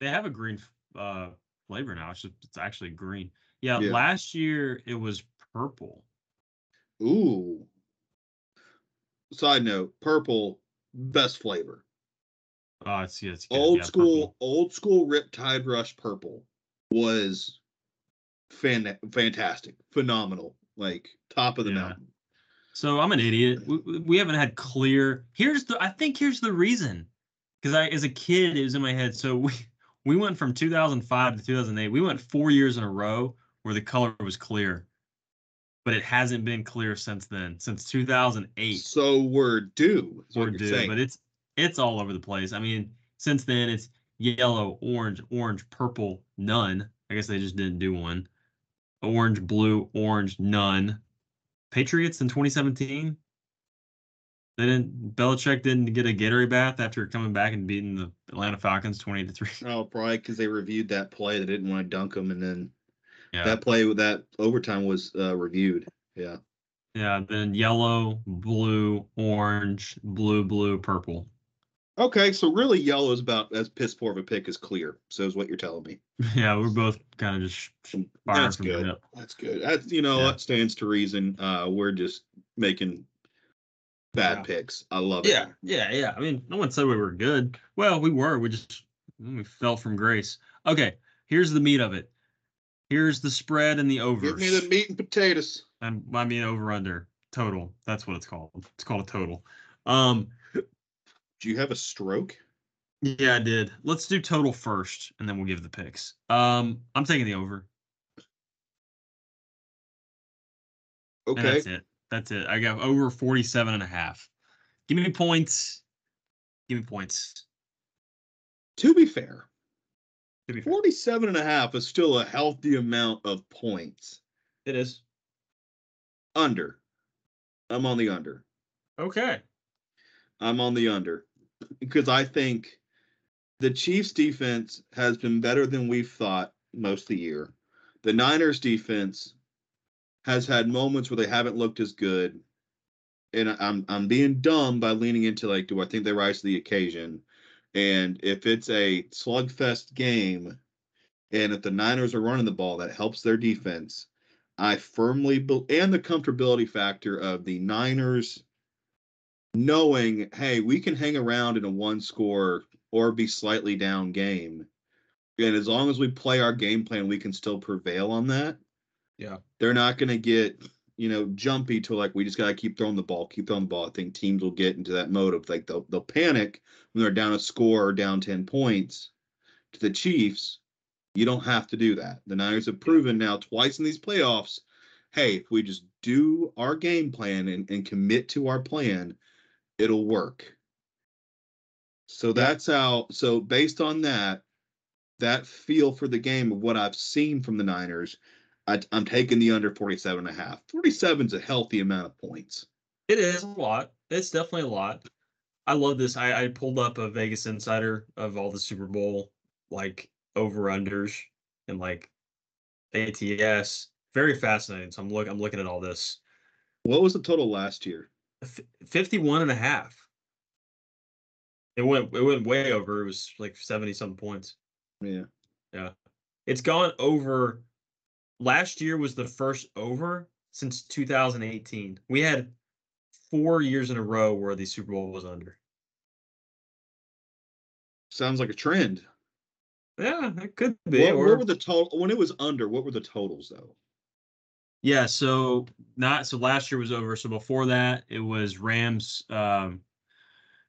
They have a green uh flavor now. It's just it's actually green. Yeah, Yeah. last year it was purple. Ooh. Side note: purple, best flavor. Oh, it's yeah, it's. Old yeah, school, purple. old school Riptide Rush purple was fan fantastic, phenomenal, like top of the Yeah. mountain. So I'm an idiot. We, we- haven't had clear. Here's the. I think here's the reason. Because I, as a kid, it was in my head. So we (laughs) we went from 2005 to 2008. We went four years in a row where the color was clear, but it hasn't been clear since then. Since 2008. So we're due. is or what you're do, saying. but it's it's all over the place. I mean, since then it's yellow, orange, orange, purple, none. I guess they just didn't do one. Orange, blue, orange, none. Patriots in 2017. They didn't. Belichick didn't get a Gatorade bath after coming back and beating the Atlanta Falcons 20 to three. Oh, probably because they reviewed that play. They didn't want to dunk them, and then Yeah, that play with that overtime was uh, reviewed. Yeah. yeah. Then yellow, blue, orange, blue, blue, purple. Okay, so really, yellow is about as piss poor of a pick as clear. So is what you're telling me. (laughs) Yeah, we're both kind of just sh- sh- firing That's from good. That's good. That's you know Yeah. that stands to reason. Uh, we're just making bad Yeah. picks. I love it. Yeah, yeah, yeah. I mean, no one said we were good. Well, we were. We just we fell from grace. Okay, here's the meat of it. Here's the spread and the over. Give me the meat and potatoes. And I mean over under total. That's what it's called. It's called a total. Um, Do you have a stroke? yeah, I did. Let's do total first, and then we'll give the picks. Um, I'm taking the over. and Okay. that's it. That's it. I got over 47 and a half. Give me points. Give me points. To be fair, To be fair. 47 and a half is still a healthy amount of points. It is. Under. I'm on the under. Okay. I'm on the under because I think the Chiefs defense has been better than we've thought most of the year. The Niners defense has had moments where they haven't looked as good. And I'm I'm being dumb by leaning into like, do I think they rise to the occasion? And if it's a slugfest game, and if the Niners are running the ball, that helps their defense. I firmly bel and the comfortability factor of the Niners knowing, hey, we can hang around in a one score or be slightly down game. And as long as we play our game plan, we can still prevail on that. Yeah. They're not going to get, you know, jumpy to like, we just got to keep throwing the ball, keep throwing the ball. I think teams will get into that mode of like, they'll, they'll panic when they're down a score or down 10 points to the Chiefs. You don't have to do that. The Niners have proven now twice in these playoffs hey, if we just do our game plan and, and commit to our plan, it'll work. So that's how, so based on that, that feel for the game of what I've seen from the Niners, I, I'm taking the under 47 and a half. 47 is a healthy amount of points. It is a lot. It's definitely a lot. I love this. I, I pulled up a Vegas Insider of all the Super Bowl like over unders and like ATS. Very fascinating. So I'm look I'm looking at all this. What was the total last year? F- 51 and a half. It went it went way over. It was like 70 something points. Yeah. Yeah. It's gone over. Last year was the first over since 2018. We had four years in a row where the Super Bowl was under. Sounds like a trend. Yeah, it could be. What, or- what were the total when it was under? What were the totals though? Yeah, so not so last year was over. So before that, it was Rams, um,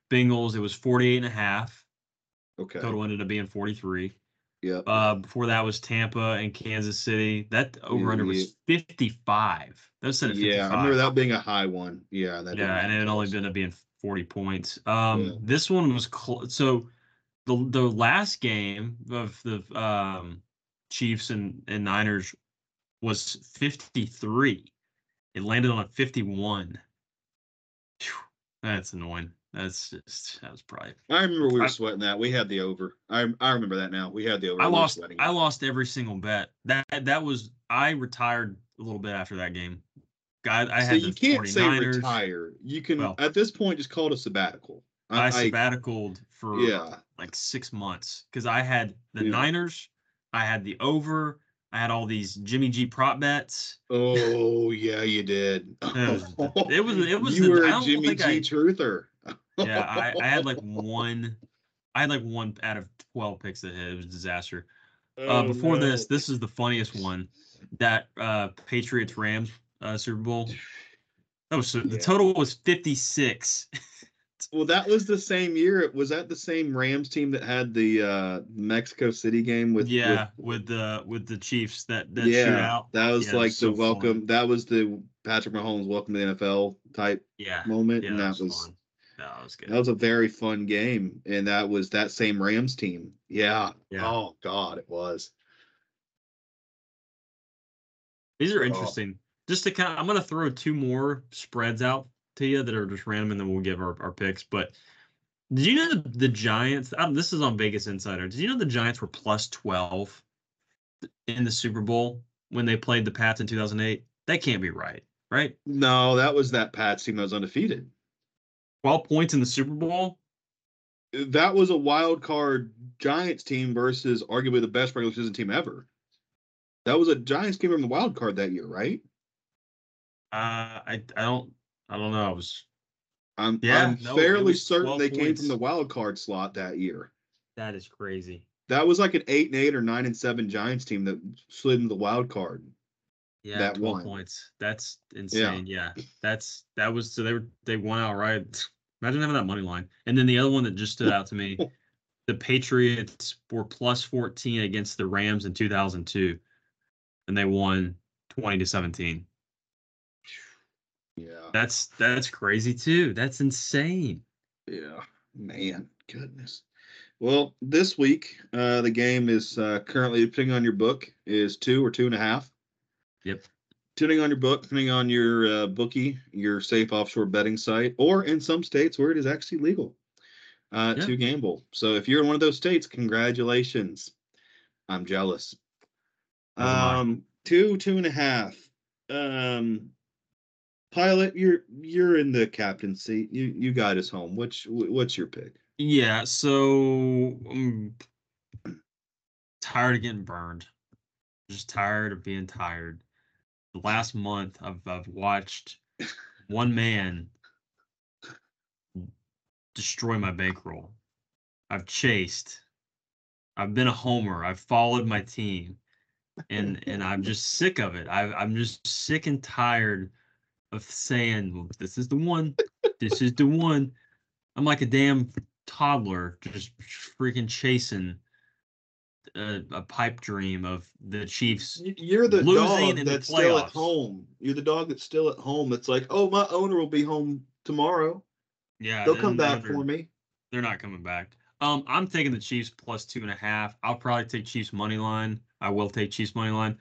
Bengals. It was 48 and a half. Okay. Total ended up being 43. Yeah. Uh, before that was Tampa and Kansas City. That over under was 55. That was set at 55. Yeah, I remember that being a high one. Yeah, that Yeah, and it only ended up being 40 points. Um, Yeah. this one was close. So the the last game of the um Chiefs and, and Niners was 53. It landed on a 51. Phew, that's annoying. That's just that was probably I remember we were I- sweating that. We had the over. I I remember that now. We had the over. I We lost I lost every single bet. That that was I retired a little bit after that game. I, I So had you the can't 49ers. retire. You can Well- at this point just call it a sabbatical. I, I, sabbaticaled for yeah. like six months because I had the Yeah. Niners, I had the over, I had all these Jimmy G prop bets. Oh yeah, you did. (laughs) It was- it was- You the- were a Jimmy G I- truther. (laughs) Yeah, I, I had like one, I had like one out of twelve picks that hit. It was a disaster. Uh, Oh, before no. this, this is the funniest one. That uh, Patriots Rams uh, Super Bowl. (sighs) That was so, the total was fifty six. (laughs) Well, that was the same year. Was that the same Rams team that had the uh Mexico City game with? yeah, with the with the Chiefs that that yeah, shootout. that was Yeah, like was so the fun. welcome. That was the Patrick Mahomes welcome to the NFL type Yeah, moment, yeah, and that was fun. That was good. that was a very fun game, and that was that same Rams team. Yeah. Yeah. Oh God, it was. These are Oh. interesting. Just to kind of, I'm going to throw two more spreads out to you that are just random, and then we'll give our, our picks. But did you know the, the Giants? Um, this is on Vegas Insider. Did you know the Giants were plus 12 in the Super Bowl when they played the Pats in 2008? That can't be right, right? No, that was that Pats team that was undefeated. 12 points in the Super Bowl. That was a wild card Giants team versus arguably the best regular season team ever. That was a Giants game from the wild card that year, right? Uh, I I don't I don't know. It was I'm, Yeah, I'm no, fairly certain 12 they came from the wild card slot that year. that is crazy. That was like an eight and eight or nine and seven Giants team that slid into the wild card. Yeah, that 12 won. points. That's insane. Yeah. That's that was so they were they won outright. (laughs) Imagine having that money line. And then the other one that just stood out to me, (laughs) the Patriots were plus 14 against the Rams in 2002 and they won 20 to 17. Yeah. That's that's crazy too. That's insane. Yeah. Man, goodness. Well, this week, uh, the game is uh, currently, depending on your book, is two or two and a half. Yep. Depending on your book, depending on your uh, bookie, your safe offshore betting site, or in some states where it is actually legal uh, Yeah. to gamble. So if you're in one of those states, congratulations. I'm jealous. As. Um, two, two and a half. Um, pilot, you're you're in the captain seat. You you guide us home. Which what's your pick? Yeah, so I'm tired of getting burned. Just tired of being tired. The last month I've I've watched one man destroy my bankroll. I've chased. I've been a homer. I've followed my team. And and I'm just sick of it. I I'm just sick and tired of saying this is the one. This is the one. I'm like a damn toddler just freaking chasing a, a pipe dream of the Chiefs. You're the Losing dog in the that's still at home. You're the dog that's still at home. It's like, oh, my owner will be home tomorrow. Yeah, They'll come back for me. They're not coming back. Um, I'm taking the Chiefs plus two and a half. I'll probably take Chiefs money line. I will take Chiefs money line.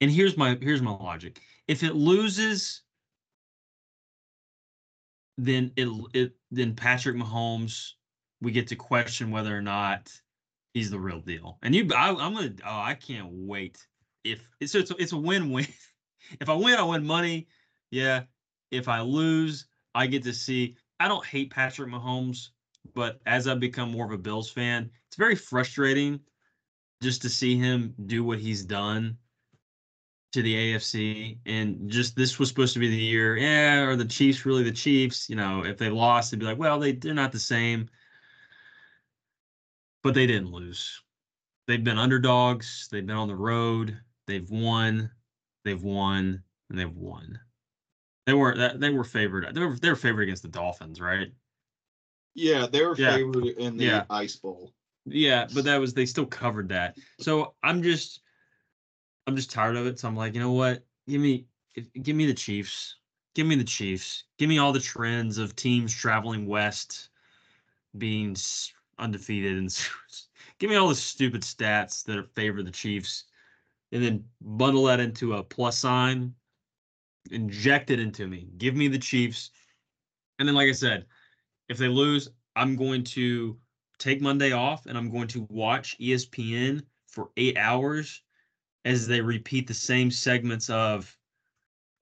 And here's my here's my logic. If it loses, then it it then Patrick Mahomes, we get to question whether or not he's the real deal. And you, I, I'm gonna. Oh, I can't wait. If it's it's a, it's a win win. if I win, I win money. Yeah. If I lose, I get to see. I don't hate Patrick Mahomes, but as I've become more of a Bills fan, it's very frustrating just to see him do what he's done to the AFC. And just this was supposed to be the year. Yeah, are the Chiefs really the Chiefs? You know, if they lost, they'd be like, well, they they're not the same. But they didn't lose. They've been underdogs. They've been on the road. They've won. They've won. And they've won. They were that they were favored. They were they were favored against the Dolphins, right? Yeah, they were Yeah. favored in the Yeah. Ice Bowl. Yeah, but that was they still covered that. So I'm just I'm just tired of it. So I'm like, you know what? Give me give me the Chiefs. Give me the Chiefs. Give me all the trends of teams traveling west being undefeated and give me all the stupid stats that favor the Chiefs and then bundle that into a plus sign inject it into me. Give me the Chiefs. And then like I said, if they lose, I'm going to take Monday off and I'm going to watch ESPN for eight hours as they repeat the same segments of,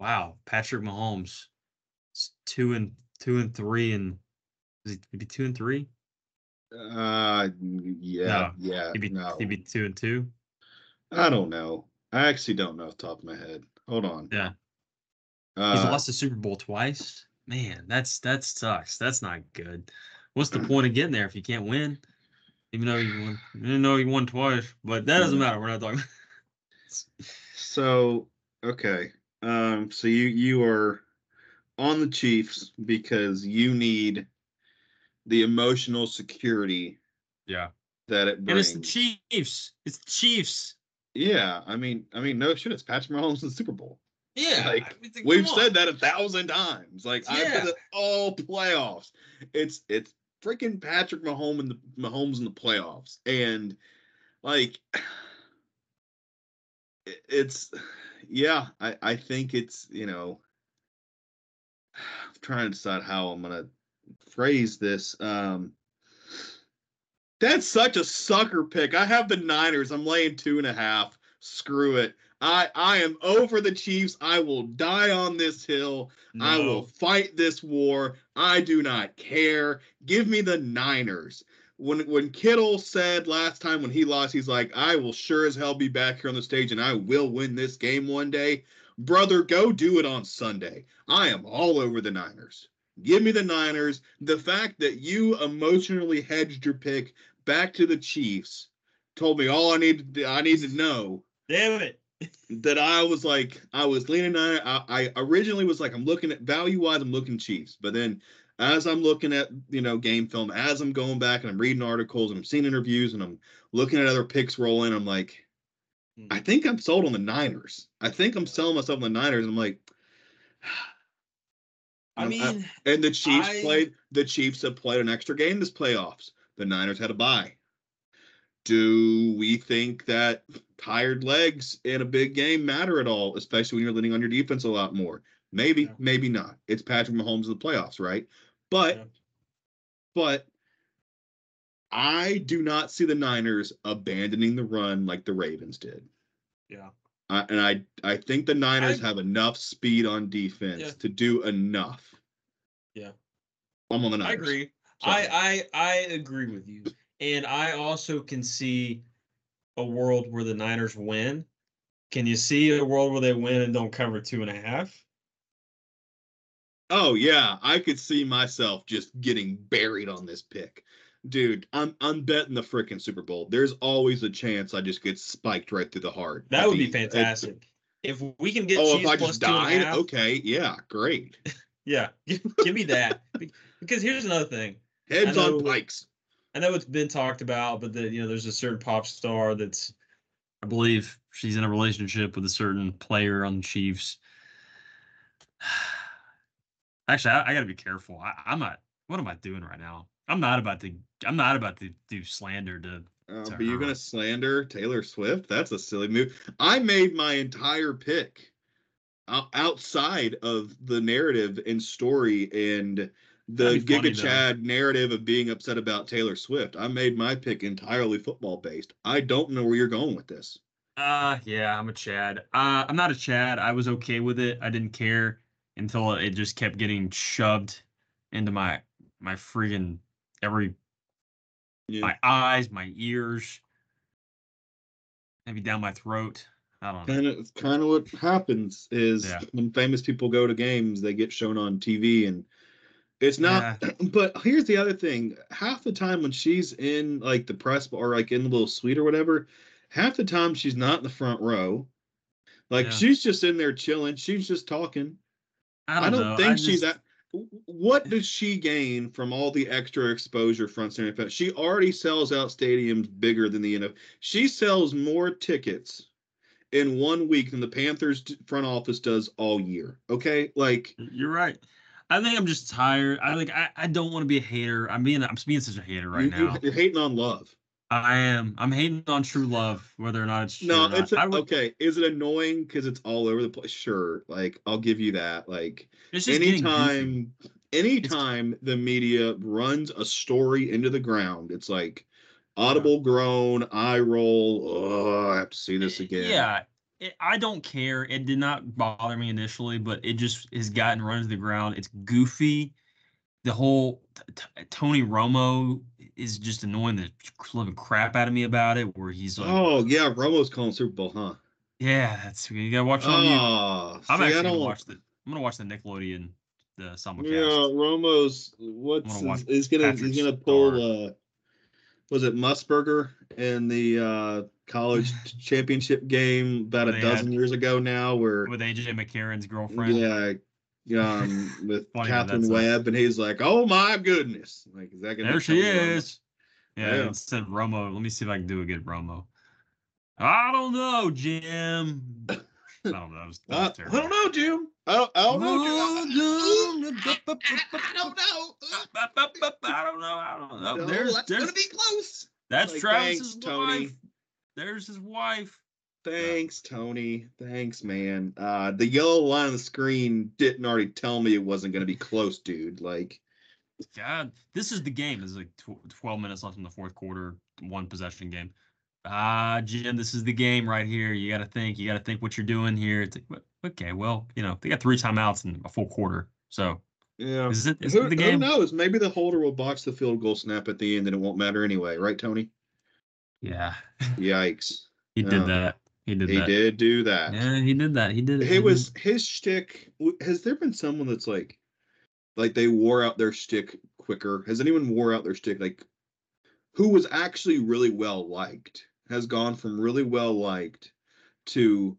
wow, Patrick Mahomes, two and two and three, and is he maybe two and three? Uh, yeah, No, yeah. He'd be, no, he'd be two and two. I don't know. I actually don't know off the top of my head. Hold on. Yeah. Uh, He's lost the Super Bowl twice. Man, that's that sucks. That's not good. What's the (clears throat) point of getting there if you can't win? Even though you won, even though you won twice, but that doesn't matter. We're not talking. So okay. Um. So you you are on the Chiefs because you need the emotional security Yeah, that it brings. and it's the Chiefs. It's the Chiefs. Yeah. I mean. I mean. No shit. It's Patrick Mahomes in the Super Bowl. Yeah, Like, I mean, We've come said on. that a thousand times. Like I Yeah. said it all playoffs. It's it's freaking Patrick Mahomes in the Mahomes in the playoffs, and like it- it's yeah. I I think it's you know I'm trying to decide how I'm gonna phrase this. Um, that's such a sucker pick. I have the Niners. I'm laying two and a half. Screw it. I I am over the Chiefs. I will die on this hill. I will fight this war. I do not care. Give me the Niners. When when Kittle said last time when he lost, he's like, I will sure as hell be back here on the stage and I will win this game one day. Brother, go do it on Sunday. I am all over the Niners. Give me the Niners. The fact that you emotionally hedged your pick back to the Chiefs told me all I need to, I need to know Damn it. that I was like, I was leaning on it. I, I originally was like, I'm looking at value wise, I'm looking Chiefs. But then as I'm looking at, you know, game film, as I'm going back and I'm reading articles and I'm seeing interviews and I'm looking at other picks rolling, I'm like, hmm. I think I'm sold on the Niners. I think I'm selling myself on the Niners. I'm like, (sighs) I I'm- I- mean, and the Chiefs I- played, the Chiefs have played an extra game this playoffs. The Niners had a bye. Do we think that tired legs in a big game matter at all, especially when you're leaning on your defense a lot more? Maybe, Yeah. maybe not. It's Patrick Mahomes in the playoffs, right? But, Yeah. but I do not see the Niners abandoning the run like the Ravens did. yeah. I, and I, I think the Niners I- have enough speed on defense Yeah. to do enough. Yeah. I'm on the Niners. I agree. Sorry. I, I I agree with you. And I also can see a world where the Niners win. Can you see a world where they win and don't cover two and a half? Oh yeah, I could see myself just getting buried on this pick. Dude, I'm I'm betting the freaking Super Bowl. There's always a chance I just get spiked right through the heart. That at would be the- at- fantastic. If we can get Oh, Chiefs if I plus just two and a died? half, Okay, yeah, great. (laughs) yeah, give me that. Because here's another thing. Heads I on know- pikes. I know it's been talked about, but that you know there's a certain pop star that's I believe she's in a relationship with a certain player on the Chiefs. (sighs) Actually, I, I got to be careful. I, I'm not. What am I doing right now? I'm not about to. I'm not about to do slander to. Uh, to but you're gonna slander Taylor Swift? That's a silly move. I made my entire pick outside of the narrative and story and the Giga. Chad narrative of being upset about Taylor Swift. I made my pick entirely football based. I don't know where you're going with this. Uh yeah, I'm a Chad. Uh, I'm not a Chad. I was okay with it. I didn't care until it just kept getting shoved into my my friggin' every Yeah. my eyes, my ears, maybe down my throat. I don't know. kind of it's kind of what happens is Yeah. when famous people go to games they get shown on tv and it's not (clears throat) but here's the other thing half the time when she's in like the press or like in the little suite or whatever half the time she's not in the front row like Yeah. she's just in there chilling she's just talking I i don't, don't, know. think I she's just- that what does she gain from all the extra exposure front center event? She already sells out stadiums bigger than the NFL. She sells more tickets in one week than the Panthers front office does all year. Okay, like You're right. I think I'm just tired. I like. I, I don't want to be a hater. I'm being. I'm being such a hater right you, now. are hating on love. I am. I'm hating on true love, whether or not it's true. No, it's a, would- okay. Is it annoying because it's all over the place? Sure, like I'll give you that. Like It's just getting goofy. anytime, anytime the media runs a story into the ground, it's like audible groan, eye roll. Oh, I have to see this eh, again. Yeah, it, I don't care. It did not bother me initially, but it just has gotten run to the ground. It's goofy. The whole t- t- Tony Romo is just annoying the living crap out of me about it. Where he's like, Oh yeah, Romo's calling Super Bowl, huh? "Yeah, that's you gotta watch it on you." Oh, I'm actually gonna watch the. I'm gonna watch the Nickelodeon, the simulcast. Yeah, Romo's what's I'm gonna watch his, he's gonna Patrick he's gonna pull Starr. uh was it Musburger in the uh college (laughs) championship game about a dozen had- years ago now where with AJ McCarron's girlfriend. yeah um with Katherine Webb and he's like, Oh my goodness. Like is that gonna There she is. Yeah, Yeah. said Romo. Let me see if I can do a good Romo. I don't know, Jim. I don't know. That was, that was Uh, I don't know, Jim. I don't, I don't know, Jim. I I don't know. I don't know. I don't know. No, there's that's there's gonna be close. that's Like, Travis's thanks, Tony. wife. There's his wife. Thanks, Tony. Thanks, man. Uh, the yellow line on the screen didn't already tell me it wasn't going to be close, dude. Like, God, this is the game. There's like tw- 12 minutes left in the fourth quarter, one possession game. Ah, Jim, this is the game right here. You got to think. You got to think what you're doing here. It's like, okay, well, you know, they got three timeouts in a full quarter. So yeah. is it is Who, it the game? who knows? Maybe the holder will box the field goal snap at the end and it won't matter anyway, right, Tony? Yeah, (laughs) Yikes. he did Yeah. that. He did He that. did do that. Yeah, he did that. He did it. It was his shtick. Has there been someone that's like, like they wore out their shtick quicker? Has anyone wore out their shtick like, who was actually really well liked? Has gone from really well liked to,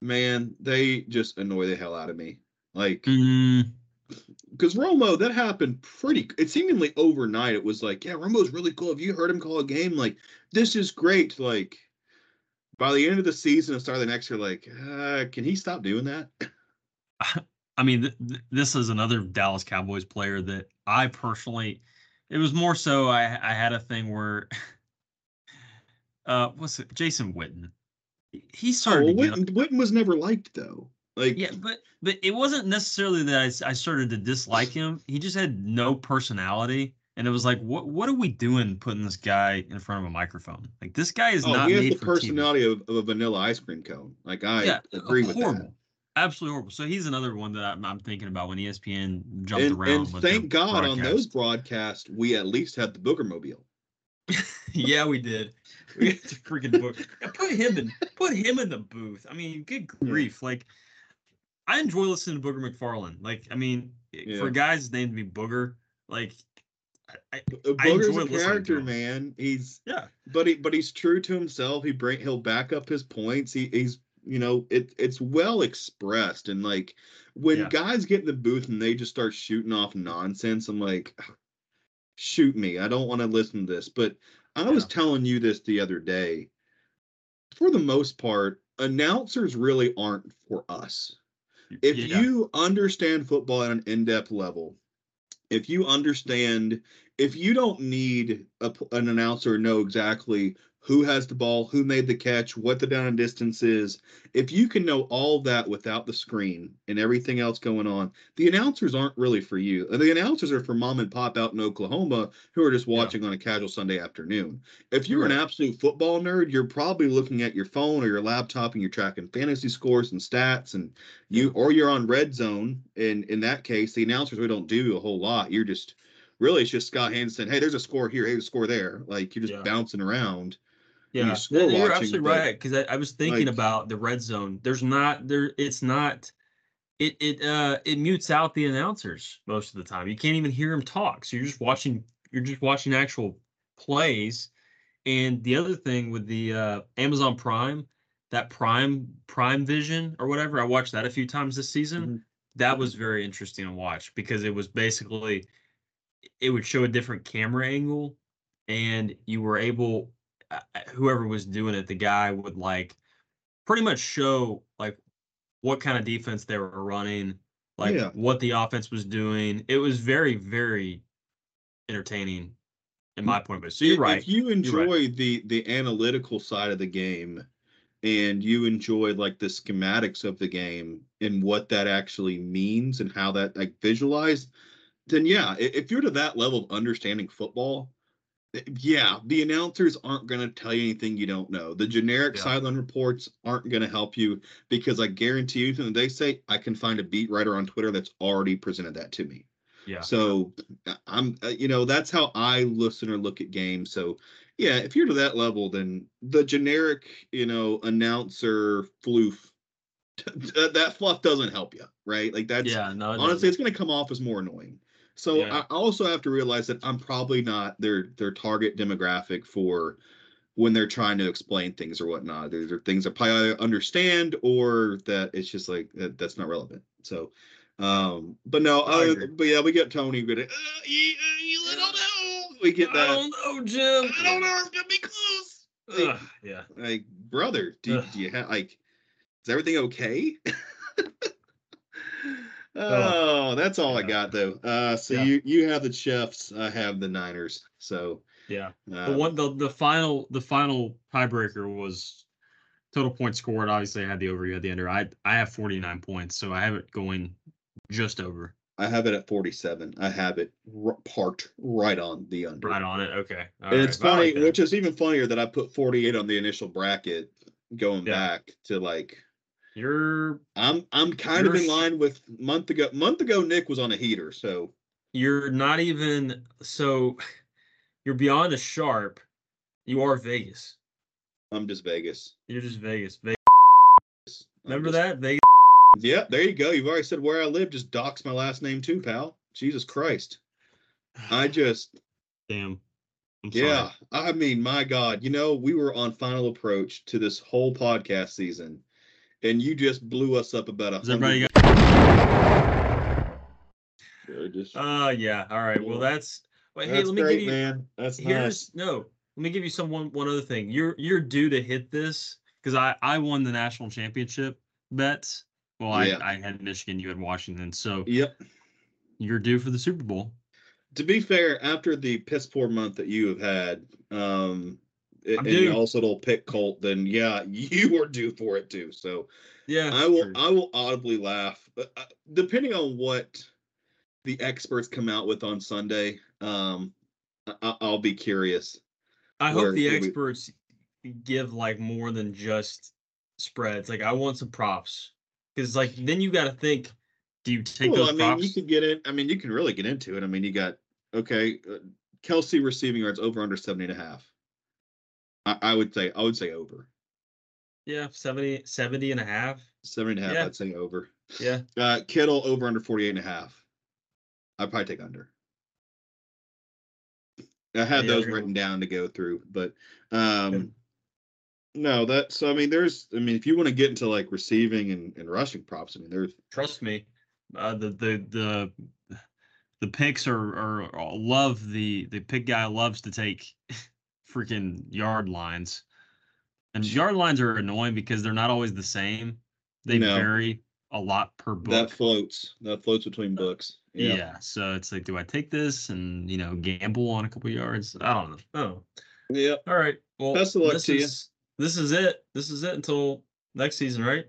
man, they just annoy the hell out of me. Like, mm-hmm. because Romo, that happened pretty. It seemingly overnight. It was like, yeah, Romo's really cool. Have you heard him call a game? Like, this is great. Like, by the end of the season and start of the next year, like, uh, can he stop doing that? (laughs) I mean, th- th- this is another Dallas Cowboys player that I personally. It was more so I I had a thing where, (laughs) uh, what's it? Jason Witten. He Oh, started well, to get Witten, Witten was never liked though. Like, Yeah, but but it wasn't necessarily that I, I started to dislike him. He just had no personality, and it was like, what what are we doing putting this guy in front of a microphone? Like this guy is oh, not he has the personality of, of a vanilla ice cream cone. Like, I Yeah, uh, agree with horrible, that. absolutely horrible. So he's another one that I'm, I'm thinking about when ESPN jumped And, around. and with thank God on those broadcasts, we at least had the Booger Mobile. (laughs) yeah, we did. We had to freaking book. Put him in. Put him in the booth. I mean, good grief! Like, I enjoy listening to Booger McFarland. Like, I mean, Yeah. for guys named me Booger, like, I, Booger's a character, man. He's yeah, but he but he's true to himself. He bring he'll back up his points. He he's you know it it's well expressed and like when Yeah. guys get in the booth and they just start shooting off nonsense, I'm like, shoot me. I don't want to listen to this. But I was telling you this the other day. For the most part, announcers really aren't for us if yeah. you understand football at an in-depth level if you understand if you don't need a, an announcer to know exactly who has the ball, who made the catch, what the down and distance is. If you can know all that without the screen and everything else going on, the announcers aren't really for you. The announcers are for mom and pop out in Oklahoma who are just Yeah. watching on a casual Sunday afternoon. If you're an absolute football nerd, you're probably looking at your phone or your laptop and you're tracking fantasy scores and stats and you or you're on red zone. And in that case, the announcers really don't do a whole lot. You're just really it's just Scott Hanson Hey, there's a score here, hey, there's a score there. Like you're just Yeah. bouncing around. Yeah, you're absolutely but, right. Because I, I was thinking like- about the red zone. There's not there. It's not. It it uh it mutes out the announcers most of the time. You can't even hear them talk. So you're just watching. You're just watching actual plays. And the other thing with the uh, Amazon Prime, that Prime Prime Vision or whatever, I watched that a few times this season. Mhm. That was very interesting to watch because it was basically it would show a different camera angle and you were able whoever was doing it the guy would like pretty much show like what kind of defense they were running like Yeah. what the offense was doing it was very very entertaining in my point of view so you're if, right If you enjoy right. the the analytical side of the game and you enjoy like the schematics of the game and what that actually means and how that like visualized, then yeah, if you're to that level of understanding football, yeah, the announcers aren't going to tell you anything you don't know. The generic Yeah. sideline reports aren't going to help you because I guarantee you, when they say I can find a beat writer on Twitter that's already presented that to me. yeah So I'm, uh, you know, that's how I listen or look at games. So yeah, if you're to that level, then the generic, you know, announcer floof, (laughs) that that fluff doesn't help you, right? Like that's yeah no honestly, doesn't. it's going to come off as more annoying. So Yeah. I I also have to realize that I'm probably not their their target demographic for when they're trying to explain things or whatnot. There's are things I probably understand or that it's just like that, that's not relevant. So, um, but no, I uh, but yeah, we get Tony. Good, uh, you, uh, you I don't know. We get i that. don't know jim I don't know. It's gonna be close. Like, Ugh, yeah like brother, do, do you have like is everything okay? (laughs) oh, that's all I got though. Uh so Yeah. you you have the Chiefs, I have the Niners. So yeah uh, the one the, the final the final tiebreaker was total points scored obviously i had the over you had the under i i have 49 points so i have it going just over I have it at 47. I have it r- parked right on the under. right on it okay All and right. it's like funny, that. which is even funnier that I put 48 on the initial bracket going Yeah. back to like you're I'm I'm kind of in line with month ago. Month ago Nick was on a heater, so you're not even so (laughs) you're beyond a sharp you are vegas I'm just Vegas. you're just vegas vegas I'm remember just- that vegas Yeah, there you go. You've already said where I live. Just dox my last name too, pal. Jesus Christ. I (sighs) just, damn yeah. I mean, my God. You know, we were on final approach to this whole podcast season, and you just blew us up about a Does everybody hundred. got Just- uh yeah all right well that's wait hey That's let me great, give you man. That's here's nice. no let me give you some one, one other thing you're you're due to hit this because i i won the national championship bets well I, Yeah. I had michigan you had washington so Yep. you're due for the super bowl To be fair, after the piss poor month that you have had, um, a- I'm and you due. also little pick Colt, then yeah, (laughs) you are due for it too. So yeah I will true. I will audibly laugh. But uh, depending on what the experts come out with on Sunday, um, I, I'll be curious. I where- hope the where we- experts give like more than just spreads like i want some props because like then you got to think do you take well, those I mean, props you could get in. I mean, you can really get into it. I mean, you got okay, uh, Kelce receiving yards over under 70 and a half. I, I would say I would say over yeah 70 70 and a half 70 and a half. Yeah. I'd say over. yeah Uh, Kittle over under 48 and a half. I'd probably take under. I had Yeah, those written down to go through, but um no, that so I mean there's I mean if you want to get into like receiving and, and rushing props, I mean there's trust me uh the the the the picks are are are- love the the pick guy loves to take (laughs) freaking yard lines and yard lines are annoying because they're not always the same they No. vary a lot per book. that floats. That floats between books. yeah. Yeah. so it's like do i take this and you know gamble on a couple yards i don't know oh Yep. all right Well, Best of luck this to you. is, This is it. This is it until next season, right?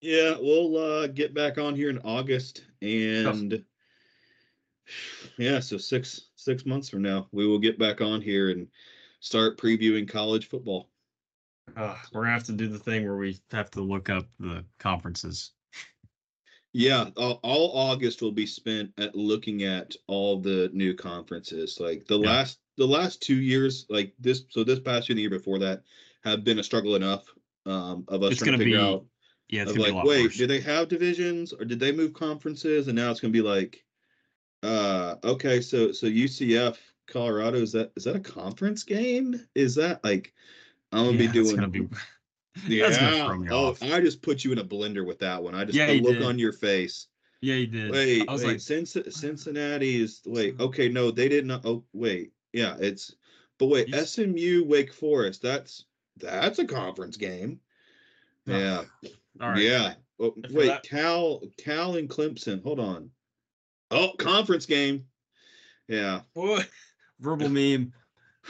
Yeah, we'll uh, get back on here in August, and yeah, so six six months from now, we will get back on here and start previewing college football. Uh, we're gonna have to do the thing where we have to look up the conferences. Yeah, all, all August will be spent at looking at all the new conferences. Like the Yeah. last the last two years, like this, so this past year and the year before that, have been a struggle enough um, of us It's trying to figure be out Yeah, it's gonna like, be a lot wait, worse. do they have divisions or did they move conferences? And now it's gonna be like, uh, okay, so so UCF Colorado is that is that a conference game? Is that like I'm gonna Yeah, be it's doing gonna be. (laughs) yeah? gonna oh, off. I just put you in a blender with that one. I just Yeah, the look did. on your face. Yeah, you did. Wait, I was wait, like, (sighs) Cincinnati is wait, okay, no, they didn't. Oh, wait, yeah, it's but wait, You SMU Wake Forest. That's that's a conference game. Oh, Yeah, all right. yeah. Oh, wait, that- Cal, Cal and Clemson. Hold on. Oh, conference game. Yeah. What? Vrabel meme.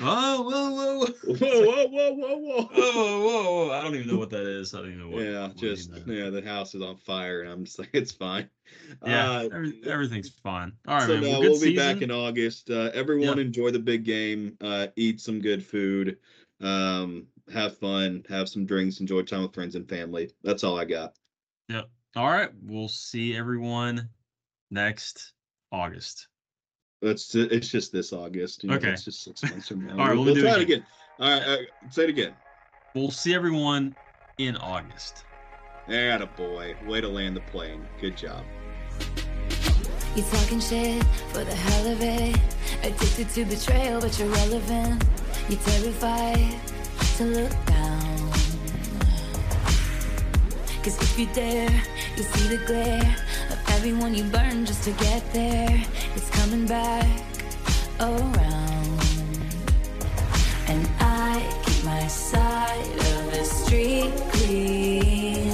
Oh, whoa, whoa, (laughs) whoa. Whoa, whoa, whoa, whoa, whoa. Whoa. I don't even know what that is. I don't even know what. Yeah, just yeah, the house is on fire, and I'm just like, (laughs) it's fine. Yeah, Uh, every, everything's fine. All right, so man. no, well, we'll be back in August. Uh, everyone enjoy the big game. Uh, eat some good food. Um, have fun. Have some drinks. Enjoy time with friends and family. That's all I got. Yep. All right, we'll see everyone next August. It's it's just this August. You know, Okay. It's just six months from (laughs) now. All right, we'll, we'll do it try it again. again. All right, all right, say it again. We'll see everyone in August. Atta boy. Way to land the plane. Good job. You talking shit for the hell of it. Addicted to betrayal, but you're relevant. You're terrified to look down. Cause if you dare, you'll see the glare of everyone you burn just to get there. It's coming back around. And I keep my side of the street clean.